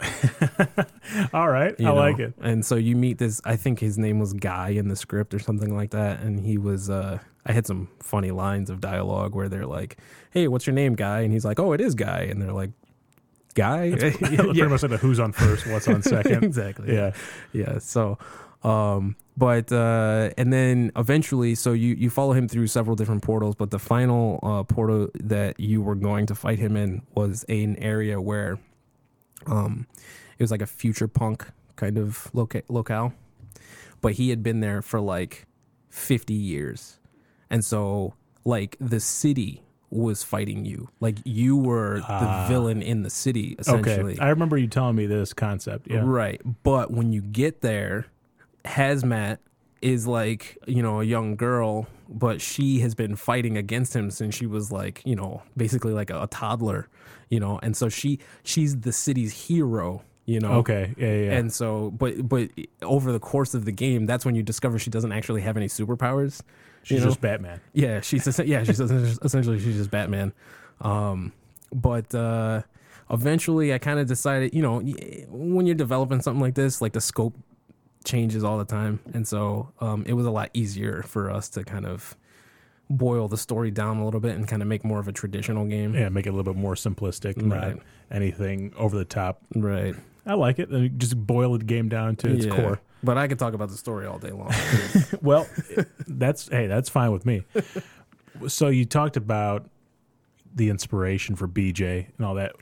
*laughs* All right. you I know? like it. And so you meet this. I think his name was Guy in the script or something like that, and he was. uh I had some funny lines of dialogue where they're like, "Hey, what's your name, Guy?" And he's like, "Oh, it is Guy," and they're like. Guy, *laughs* Pretty much like the who's on first, what's on *laughs* second. exactly. yeah. yeah so um but uh and then eventually so you you follow him through several different portals but the final uh portal that you were going to fight him in was an area where um it was like a future punk kind of loca- locale but he had been there for like 50 years and so like the city was fighting you like you were Ah. the villain in the city Okay. I remember you telling me this concept. Yeah. Right. But when you get there, Hazmat is like, you know, a young girl, but she has been fighting against him since she was like, you know, basically like a, a toddler, you know, and so she she's the city's hero, you know. Okay. Yeah. yeah. And so, but but over the course of the game, that's when you discover she doesn't actually have any superpowers. She's know? just Batman. Yeah, she's yeah, she's *laughs* essentially she's just Batman. Um, but uh, eventually, I kind of decided, you know, when you're developing something like this, like the scope changes all the time, and so um, it was a lot easier for us to kind of boil the story down a little bit and kind of make more of a traditional game. Yeah. Make it a little bit more simplistic. Not Right. anything over the top. Right. I like it. And Just boil the game down to its Yeah. core. But I could talk about the story all day long. *laughs* Well, that's hey, that's fine with me. So you talked about the inspiration for BJ and all that.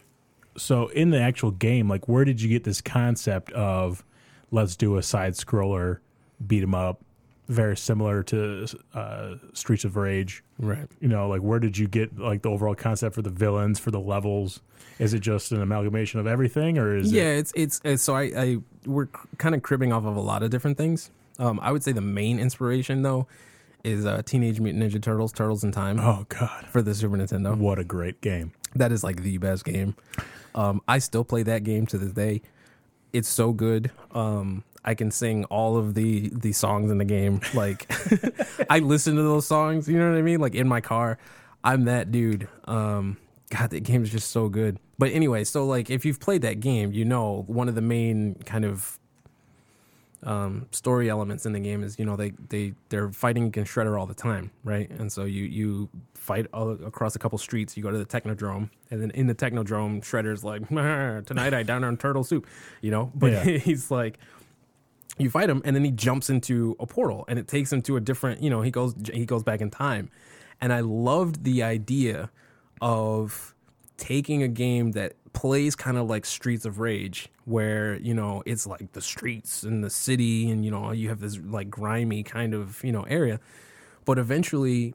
So in the actual game, like where did you get this concept of let's do a side scroller beat 'em up, very similar to uh, Streets of Rage? right. You know, like where did you get like the overall concept for the villains, for the levels? Is it just an amalgamation of everything, or is yeah, it? it's, it's it's so I, I we're kind of cribbing off of a lot of different things. Um, I would say the main inspiration though is uh, Teenage Mutant Ninja Turtles: Turtles in Time Oh God, for the Super Nintendo. what a great game! That is like the best game. Um, I still play that game to this day. It's so good. Um, I can sing all of the the songs in the game. *laughs* Like I listen to those songs. You know what I mean? Like in my car. I'm that dude. Um, God, that game is just so good. But anyway, so like if you've played that game, you know one of the main kind of um, story elements in the game is you know they they they're fighting against Shredder all the time, right? And so you you fight all, across a couple streets. You go to the Technodrome, and then in the Technodrome, Shredder's like, "Tonight I down on turtle soup," you know. But Yeah. *laughs* he's like, you fight him, and then he jumps into a portal, and it takes him to a different. You know, he goes he goes back in time, and I loved the idea of taking a game that plays kind of like Streets of Rage, where you know it's like the streets and the city, and you know you have this like grimy kind of you know area, but eventually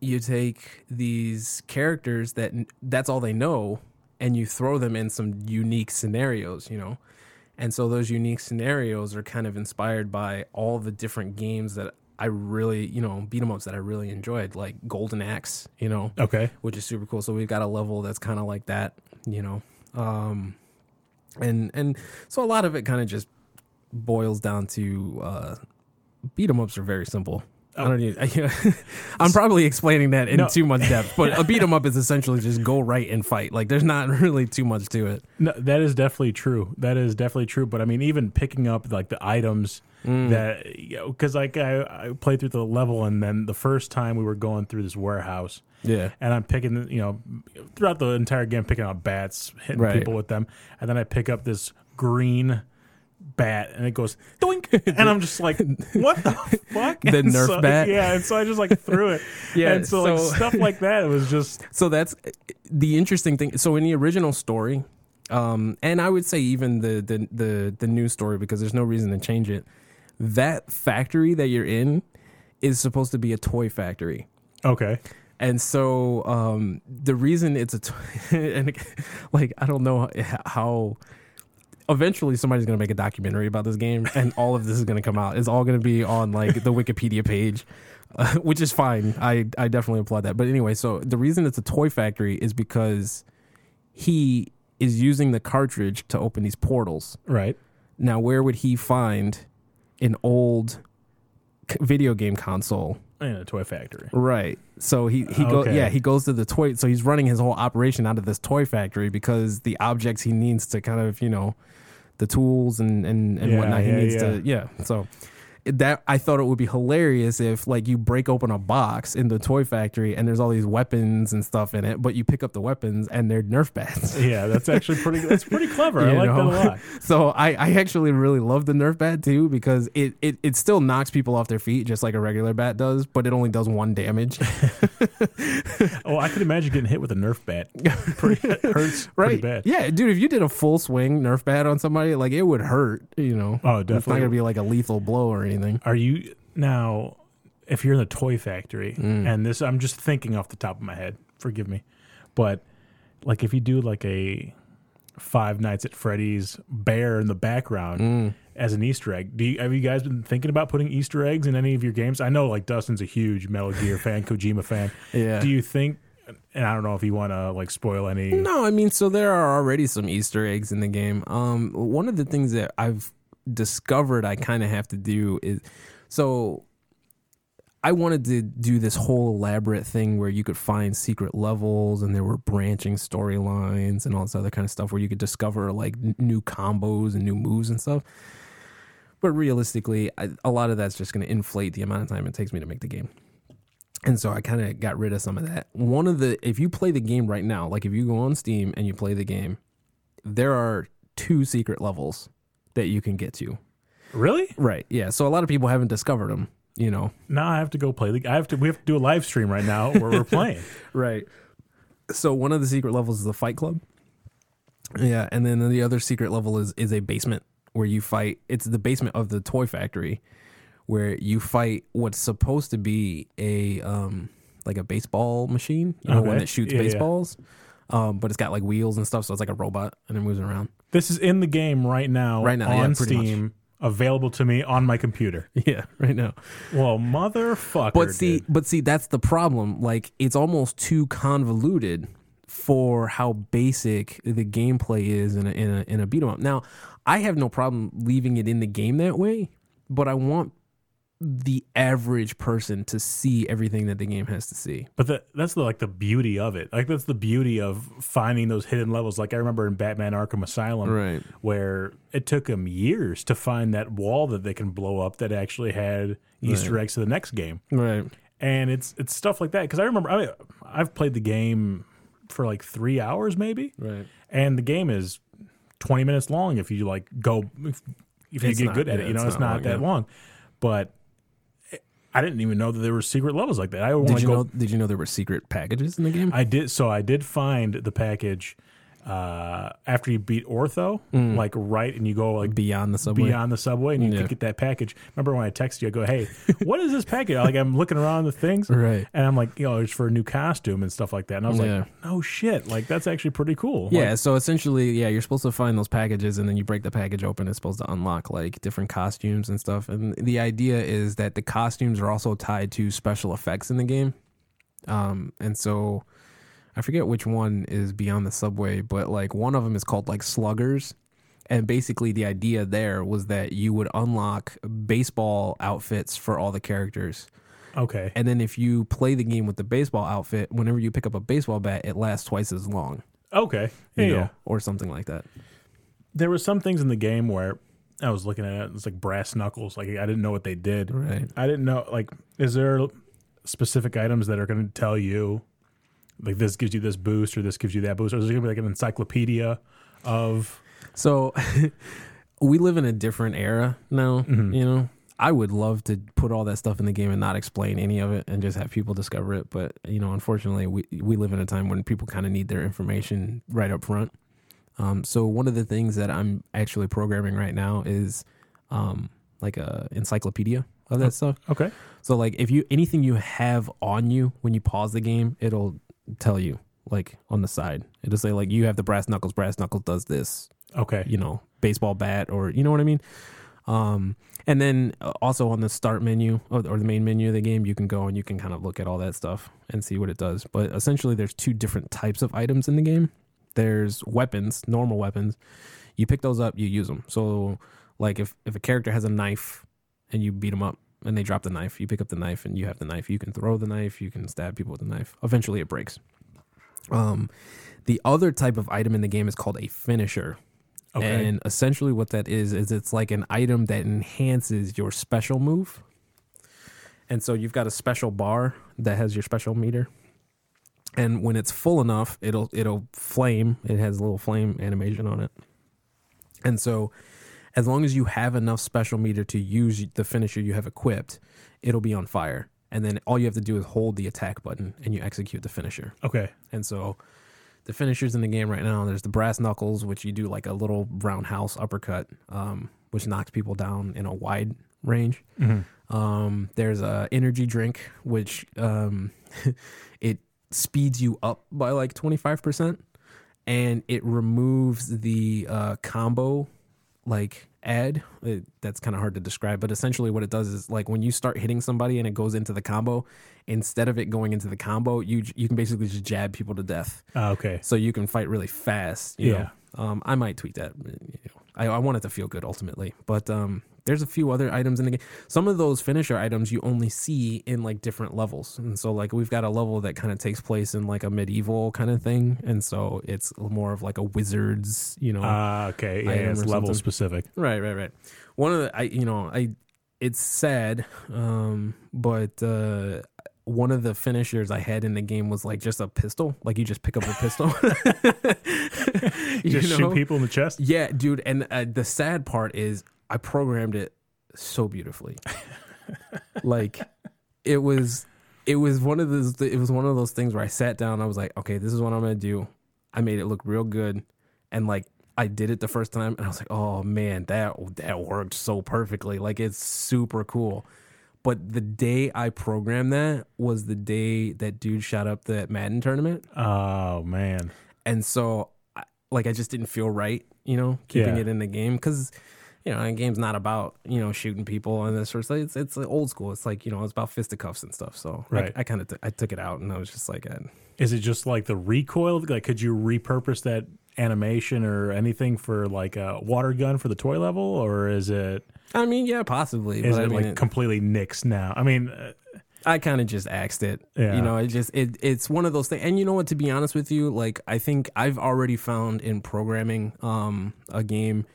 you take these characters that that's all they know, and you throw them in some unique scenarios, you know. And so those unique scenarios are kind of inspired by all the different games that I really, you know, beat 'em ups that I really enjoyed, like Golden Axe, you know, Okay, which is super cool. So we've got a level that's kind of like that, you know. Um and and so a lot of it kind of just boils down to uh beat 'em ups are very simple. I don't even, *laughs* I'm probably explaining that in No. too much depth, but a *laughs* beat 'em up is essentially just go right and fight. Like there's not *laughs* really too much to it. No, that is definitely true. That is definitely true. But I mean, even picking up like the items Mm. that, you know, because like I, I played through the level, and then the first time we were going through this warehouse, Yeah. and I'm picking, you know, throughout the entire game, picking up bats, hitting Right. people with them, and then I pick up this green bat, and it goes *laughs* doink, and I'm just like, what the fuck? The And Nerf so- bat? yeah, and so I just like threw it, *laughs* Yeah, and so, like stuff like that. It was just *laughs* So that's the interesting thing. So in the original story, um, and I would say even the, the the the new story because there's no reason to change it. That factory that you're in is supposed to be a toy factory. okay. And so um, the reason it's a t- and like I don't know how eventually somebody's going to make a documentary about this game and all of this is going to come out. It's all going to be on like the Wikipedia page, *laughs* uh, which is fine. I I definitely applaud that. But anyway, so the reason it's a toy factory is because he is using the cartridge to open these portals. Right. Now, where would he find an old video game console? In a toy factory. Right. So he he go Okay. yeah he goes to the toy. So he's running his whole operation out of this toy factory because the objects he needs to kind of you know the tools and and, and Yeah, whatnot he yeah, needs yeah. to yeah. So that I thought it would be hilarious if like you break open a box in the toy factory and there's all these weapons and stuff in it, but you pick up the weapons and they're Nerf bats. *laughs* Yeah, that's actually pretty. That's pretty clever. I like know? that a lot. *laughs* So I, I actually really love the Nerf bat too because it, it, it still knocks people off their feet just like a regular bat does, but it only does one damage. *laughs* Oh, I could imagine getting hit with a Nerf bat. Pretty it hurts pretty right? bad. Yeah, dude, if you did a full swing Nerf bat on somebody, like it would hurt. You know, Oh, definitely. It's not definitely. gonna be like a lethal blow or anything. Are you now? If you're in the toy factory, Mm. and this, I'm just thinking off the top of my head. Forgive me, but like if you do like a Five Nights at Freddy's bear in the background Mm. as an Easter egg, do you, have you guys been thinking about putting Easter eggs in any of your games? I know like Dustin's a huge Metal Gear fan, *laughs* Kojima fan. Yeah. Do you think? And I don't know if you want to like spoil any. No, I mean, so there are already some Easter eggs in the game. Um, one of the things that I've discovered I kind of have to do is so I wanted to do this whole elaborate thing where you could find secret levels and there were branching storylines and all this other kind of stuff where you could discover like new combos and new moves and stuff. But realistically, I, a lot of that's just going to inflate the amount of time it takes me to make the game. And so I kind of got rid of some of that. One of the, if you play the game right now, like if you go on Steam and you play the game, there are two secret levels that you can get to. Really? Right. Yeah. So a lot of people haven't discovered them, you know. Now I have to go play the. I have to. We have to do a live stream right now where we're playing. *laughs* Right. So one of the secret levels is the fight club. Yeah, and then the other secret level is is a basement where you fight. It's the basement of the toy factory where you fight what's supposed to be a um like a baseball machine, you know, one that shoots Yeah, yeah. baseballs. Um, but it's got like wheels and stuff, so it's like a robot and it moves around. This is in the game right now. Right now, yeah, on much. Steam, available to me on my computer. *laughs* Yeah, right now. Well, motherfucker. But see, dude. but see, that's the problem. Like, it's almost too convoluted for how basic the gameplay is in a in a in a beat 'em up. Now, I have no problem leaving it in the game that way, but I want the average person to see everything that the game has to see. But the, that's the, like the beauty of it. Like that's the beauty of finding those hidden levels. Like I remember in Batman Arkham Asylum, Right. where it took them years to find that wall that they can blow up that actually had Easter eggs to the next game. Right. and it's it's stuff like that because I remember I mean, I've played the game for like three hours maybe, Right. and the game is twenty minutes long if you like go if, if you get not- good at yeah, it. You know, it's it's not not, long, that yeah. long, but I didn't even know that there were secret levels like that. I Did you go. know? Did you know there were secret packages in the game? I did so. I did find the package uh, after you beat Ortho, like right, and you go like Beyond the subway. beyond the subway and you Yeah. could get that package. Remember when I texted you, I go, Hey, what is this package? Like I'm looking around the things Right. and I'm like, you know, it's for a new costume and stuff like that. And I was Yeah. like, no shit. Like that's actually pretty cool. Yeah, Like, so essentially, yeah, you're supposed to find those packages and then you break the package open. It's supposed to unlock like different costumes and stuff. And the idea is that the costumes are also tied to special effects in the game. Um, and so I forget which one is Beyond the Subway, but like one of them is called like Sluggers. And basically, the idea there was that you would unlock baseball outfits for all the characters. Okay. And then if you play the game with the baseball outfit, whenever you pick up a baseball bat, it lasts twice as long. Okay. You know, yeah. or something like that. There were some things in the game where I was looking at it. It's like brass knuckles. Like I didn't know what they did. Right. I didn't know. Like, is there specific items that are going to tell you, like this gives you this boost or this gives you that boost, or is it going to be like an encyclopedia of? So *laughs* we live in a different era now, Mm-hmm. you know. I would love to put all that stuff in the game and not explain any of it and just have people discover it, but you know, unfortunately, we we live in a time when people kind of need their information right up front. Um, so one of the things that I'm actually programming right now is um, like a encyclopedia of that stuff. Okay. So like if you anything you have on you when you pause the game, it'll tell you like on the side. It'll say like you have the brass knuckles. Brass knuckles does this. Okay. You know, baseball bat or you know what I mean. Um, and then uh, also on the start menu or, or the main menu of the game, you can go and you can kind of look at all that stuff and see what it does. But essentially, there's two different types of items in the game. There's weapons, normal weapons. You pick those up, you use them. So, like if if a character has a knife and you beat them up and they drop the knife, you pick up the knife and you have the knife. You can throw the knife, you can stab people with the knife. Eventually, it breaks. Um, the other type of item in the game is called a finisher. Okay. And essentially, what that is is it's like an item that enhances your special move. And so you've got a special bar that has your special meter, and when it's full enough, it'll it'll flame. It has a little flame animation on it. And so, as long as you have enough special meter to use the finisher you have equipped, it'll be on fire. And then all you have to do is hold the attack button, and you execute the finisher. okay. And so the finishers in the game right now, there's the brass knuckles, which you do like a little roundhouse uppercut, um, which knocks people down in a wide range. Um, there's a energy drink, which um, *laughs* it speeds you up by like 25%, and it removes the uh, combo like ad. It, that's kind of hard to describe, but essentially what it does is like when you start hitting somebody and it goes into the combo, instead of it going into the combo, you you can basically just jab people to death. Ah, okay. So you can fight really fast. Yeah. Know? Um, I might tweet that. You know, I, I want it to feel good ultimately, but um, there's a few other items in the game. Some of those finisher items you only see in like different levels, and so like we've got a level that kind of takes place in like a medieval kind of thing, and so it's more of like a wizard's, you know, Ah, okay. Yeah, item it's level something. specific. Right, right, right. One of the I you know, I it's sad, um, but uh one of the finishers I had in the game was like just a pistol. Like you just pick up a pistol. *laughs* *laughs* You Just know? shoot people in the chest. Yeah, dude. And uh, the sad part is I programmed it so beautifully. like it was, it was one of those. It was one of those things where I sat down. I was like, okay, this is what I'm gonna do. I made it look real good, and like I did it the first time, and I was like, oh man, that that worked so perfectly. Like it's super cool. But the day I programmed that was the day that dude shot up the Madden tournament Oh man. and so like I just didn't feel right, you know, keeping Yeah. it in the game because you know, a game's not about you know shooting people and this sort of stuff. It's it's old school. It's like you know, it's about fisticuffs and stuff. So Right. I, I kind of t- I took it out and I was just like, uh, Is it just like the recoil? Like, could you repurpose that animation or anything for like a water gun for the toy level, or is it I mean, yeah, possibly, is but I it mean, like it- completely nixed now? I mean, uh, I kind of just axed it. Yeah. You know, it just it it's one of those things. And you know what? To be honest with you, like I think I've already found in programming um a game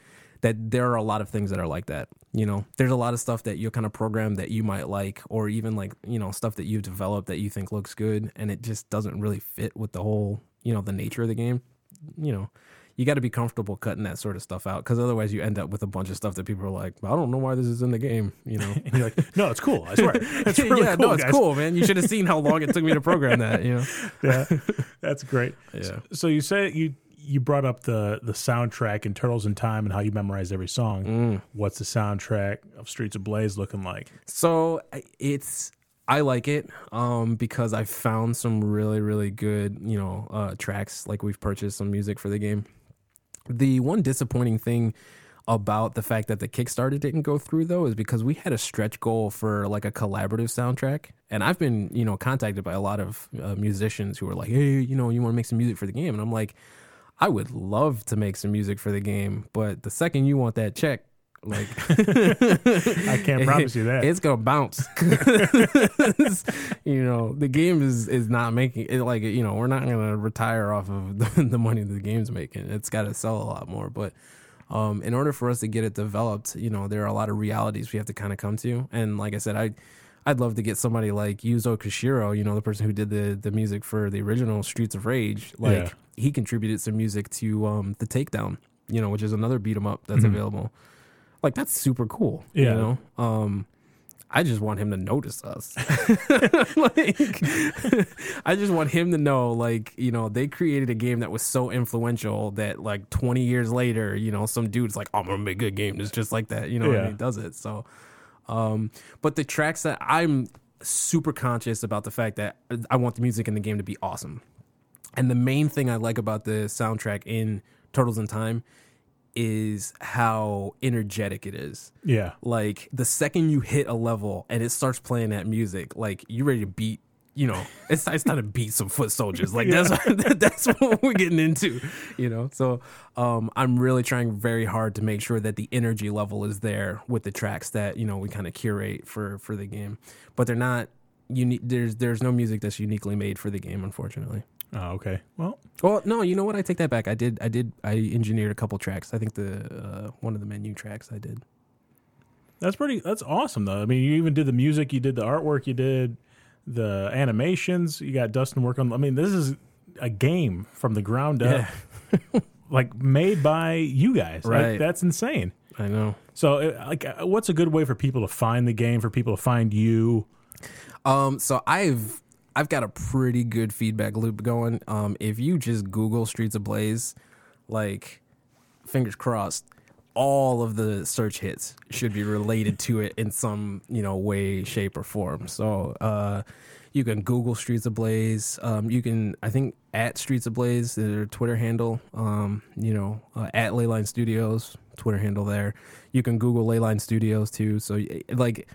that there are a lot of things that are like that. You know, there's a lot of stuff that you kind of program that you might like, or even like you know stuff that you've developed that you think looks good, and it just doesn't really fit with the whole you know the nature of the game. You know. You got to be comfortable cutting that sort of stuff out because otherwise you end up with a bunch of stuff that people are like, I don't know why this is in the game. You know, and *laughs* you're like, no, it's cool. I swear, it's really yeah, cool. no, it's guys. cool, man. You should have seen how long it took me to program that. You know. *laughs* Yeah, that's great. Yeah. So you say you you brought up the the soundtrack in Turtles in Time and how you memorized every song. Mm. What's the soundtrack of Streets of Blaze looking like? So it's I like it um, because I found some really really good you know uh, tracks. Like we've purchased some music for the game. The one disappointing thing about the fact that the Kickstarter didn't go through though is because we had a stretch goal for like a collaborative soundtrack, and I've been you know contacted by a lot of uh, musicians who are like, hey, you know, you want to make some music for the game, and I'm like, I would love to make some music for the game, but the second you want that check. Like *laughs* I can't promise you that. *laughs* it's gonna bounce. *laughs* you know, the game is is not making it like you know we're not gonna retire off of the, the money the game's making. It's got to sell a lot more, but. Um, in order for us to get it developed, you know, there are a lot of realities we have to kind of come to. And like I said, I, I'd love to get somebody like Yuzo Koshiro, you know, the person who did the the music for the original Streets of Rage. Like Yeah. he contributed some music to um, the Takedown, you know, which is another beat 'em up that's Mhm. available. Like that's super cool. Yeah. You know, um, I just want him to notice us. *laughs* *laughs* like, *laughs* I just want him to know, like, you know, they created a game that was so influential that, like, 20 years later, you know, some dude's like, I'm gonna make a good game that's just like that, you know, Yeah. and he does it. So, um, but the tracks that I'm super conscious about the fact that I want the music in the game to be awesome. And the main thing I like about the soundtrack in Turtles in Time is how energetic it is. yeah. Like the second you hit a level and it starts playing that music, like you ready to beat. You know, it's it's time to beat some foot soldiers. Like that's *laughs* that's what we're getting into. You know, so um, I'm really trying very hard to make sure that the energy level is there with the tracks that you know we kind of curate for for the game, but they're not unique. There's there's no music that's uniquely made for the game, unfortunately. Oh, okay. Well, Well, no, you know what? I take that back. I did. I did. I engineered a couple tracks. I think the uh, one of the menu tracks I did. that's pretty. That's awesome, though. I mean, you even did the music, you did the artwork, you did the animations. You got Dustin work on. I mean, this is a game from the ground up, *laughs* like made by you guys. Like, Right. that's insane. I know. So, uh, like, uh, what's a good way for people to find the game? For people to find you? Um, so I've I've got a pretty good feedback loop going. Um, if you just Google Streets of Blaze, like fingers crossed, all of the search hits should be related to it in some you know way, shape, or form. So uh, you can Google Streets of Blaze. Um, you can I think at Streets of Blaze their Twitter handle. Um, you know uh, at Leyline Studios Twitter handle there. You can Google Leyline Studios too. So like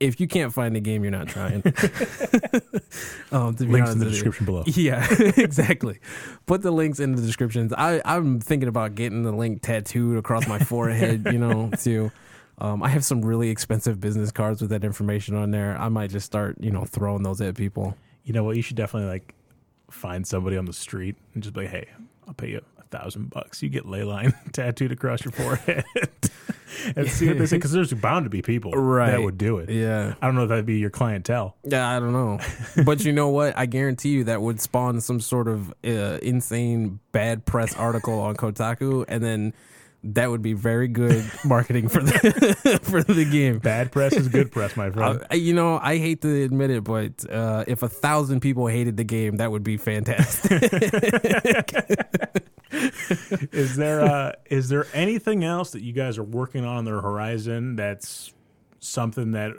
if you can't find the game, you're not trying. *laughs* um, to Links in the description below. Yeah, *laughs* exactly. Put the links in the descriptions. I, I'm thinking about getting the link tattooed across my forehead, you know, *laughs* too. Um, I have some really expensive business cards with that information on there. I might just start, you know, throwing those at people. You know what? You should definitely like find somebody on the street and just be like, "Hey, I'll pay you thousand bucks. You get Leyline *laughs* tattooed across your forehead." *laughs* and see what they say because there's bound to be people right. that would do it. Yeah. I don't know if that'd be your clientele. Yeah, I don't know. *laughs* but you know what? I guarantee you that would spawn some sort of uh, insane bad press article on Kotaku, and then that would be very good marketing for the for the game. Bad press is good press, my friend. Uh, you know, I hate to admit it, but uh, if a thousand people hated the game, that would be fantastic. Is there uh, is there anything else that you guys are working on on the horizon that's something that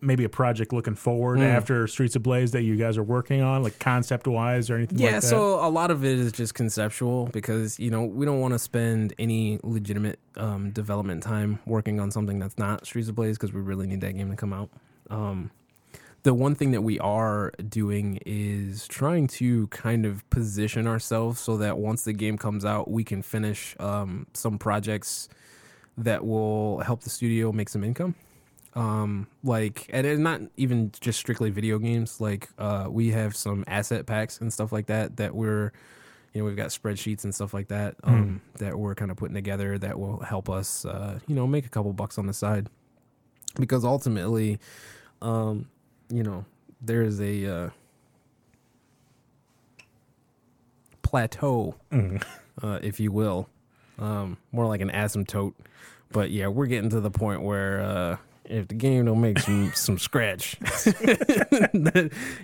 maybe a project looking forward Mm. after Streets of Blaze that you guys are working on, like concept wise or anything yeah, like that? so a lot of it is just conceptual because you know we don't want to spend any legitimate um, development time working on something that's not Streets of Blaze because we really need that game to come out. Um, the one thing that we are doing is trying to kind of position ourselves so that once the game comes out, we can finish um, some projects that will help the studio make some income. Um, like, and it's not even just strictly video games. Like, uh, we have some asset packs and stuff like that that we're, you know, we've got spreadsheets and stuff like that um, that we're kind of putting together that will help us, uh, you know, make a couple bucks on the side. Because ultimately, um, you know, there is a uh, plateau, uh, if you will, um, more like an asymptote. But yeah, we're getting to the point where uh, if the game don't make some *laughs* some scratch, *laughs*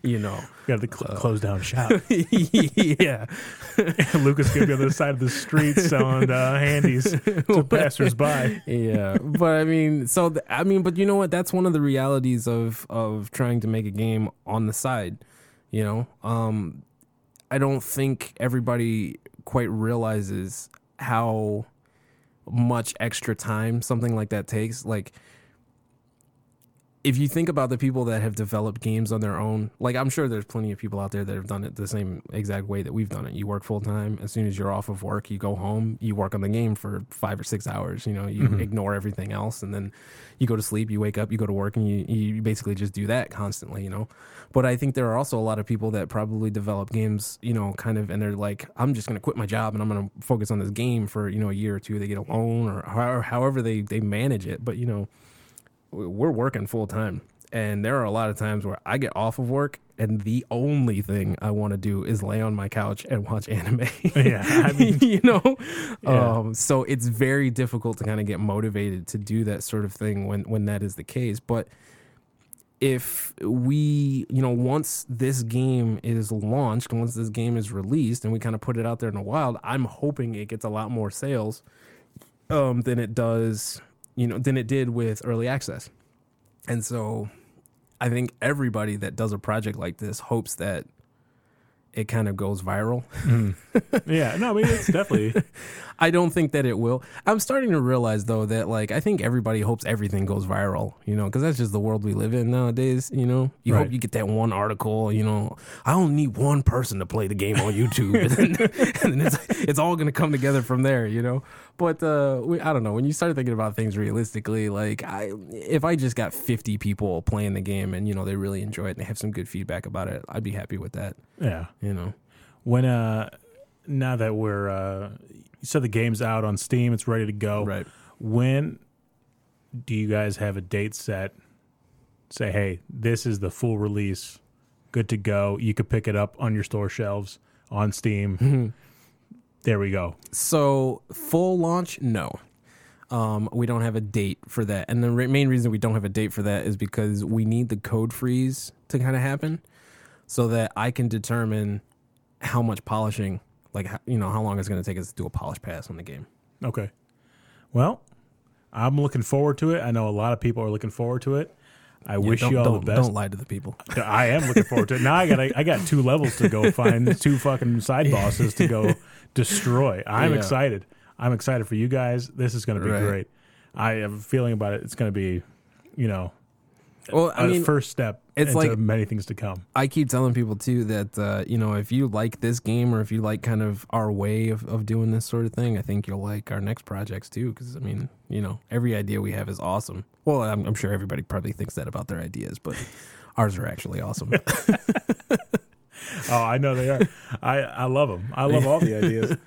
you know, got to cl- close down shop. *laughs* yeah, Lucas gonna be on the other side of the street selling uh, handies to passersby. yeah. But I mean, so th- I mean, but you know what? That's one of the realities of of trying to make a game on the side. You know, um, I don't think everybody quite realizes how much extra time something like that takes. Like, if you think about the people that have developed games on their own, like I'm sure there's plenty of people out there that have done it the same exact way that we've done it. You work full time. As soon as you're off of work, you go home, you work on the game for five or six hours. You know, you Mm-hmm. ignore everything else, and then you go to sleep, you wake up, you go to work, and you, you basically just do that constantly. You know, but I think there are also a lot of people that probably develop games, you know, kind of, and they're like, I'm just gonna quit my job and I'm gonna focus on this game for you know a year or two. They get a loan or however they they manage it, but you know we're working full time and there are a lot of times where I get off of work and the only thing I want to do is lay on my couch and watch *laughs* anime. Yeah, I *laughs* mean- you know, Yeah. um, so it's very difficult to kind of get motivated to do that sort of thing when when that is the case. But if we, you know, once this game is launched, once this game is released, and we kind of put it out there in the wild, I'm hoping it gets a lot more sales um, than it does, you know, than it did with early access. And so I think everybody that does a project like this hopes that it kind of goes viral. Mm. *laughs* yeah, no, I mean it's definitely *laughs* I don't think that it will. I'm starting to realize though that like I think everybody hopes everything goes viral, you know, because that's just the world we live in nowadays. You know, you Right. hope you get that one article. You know, I only need one person to play the game on YouTube, *laughs* and then, and then it's, it's all going to come together from there. You know, but uh, we, I don't know. When you start thinking about things realistically, like I, if I just got 50 people playing the game and you know they really enjoy it and they have some good feedback about it, I'd be happy with that. yeah. You know. When uh now that we're uh said the game's out on Steam, it's ready to go. Right. When do you guys have a date set? Say, hey, this is the full release, good to go. You could pick it up on your store shelves on Steam. There we go. So full launch, no. Um, we don't have a date for that, and the re- main reason we don't have a date for that is because we need the code freeze to kind of happen, so that I can determine how much polishing, like you know, how long it's going to take us to do a polish pass on the game. Okay. Well, I'm looking forward to it. I know a lot of people are looking forward to it. I wish you all don't, the best. Don't lie to the people. *laughs* I am looking forward to it. Now I got I got two levels to go find *laughs* two fucking side bosses to go *laughs* destroy. I'm Yeah. excited. I'm excited for you guys. This is going to be Right. great. I have a feeling about it. It's going to be, you know, Well, a I mean, first step it's like- many things to come. I keep telling people too that uh, you know if you like this game or if you like kind of our way of, of doing this sort of thing, I think you'll like our next projects too. Because I mean, you know, every idea we have is awesome. Well, I'm, I'm sure everybody probably thinks that about their ideas, but *laughs* ours are actually awesome. *laughs* Oh, I know they are. I I love them. I love all the ideas. *laughs*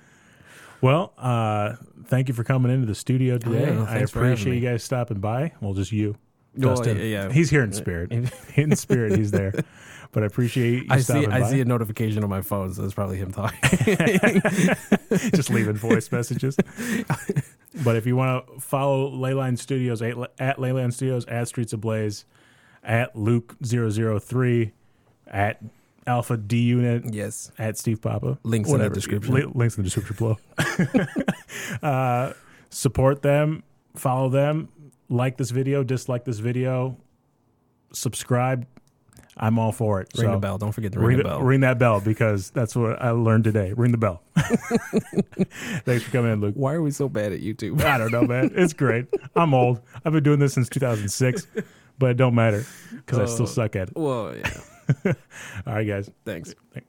Well, uh, thank you for coming into the studio today. yeah, I thanks for having appreciate you guys stopping by. Well, just you. Well, Justin. yeah. He's here in spirit. *laughs* in spirit, he's there. But I appreciate you I see I by. see a notification on my phone, so it's probably him talking. *laughs* just leaving voice messages. *laughs* But if you want to follow Leyline Studios at, at Leyline Studios at Streets of Blaze, at Luke 003, at Alpha D Unit, yes, at Steve Papa. Links in the description. Li- links in the description below. uh, support them, follow them, like this video, dislike this video, subscribe. I'm all for it. ring so the bell. Don't forget to Ring, ring, the, bell. ring that bell because that's what I learned today. Ring the bell. *laughs* Thanks for coming in, Luke. Why are we so bad at YouTube? I don't know, man. It's great. I'm old. I've been doing this since 2006, but it don't matter because I still Oh. suck at it. well, yeah. *laughs* All right, guys. Thanks. Thank-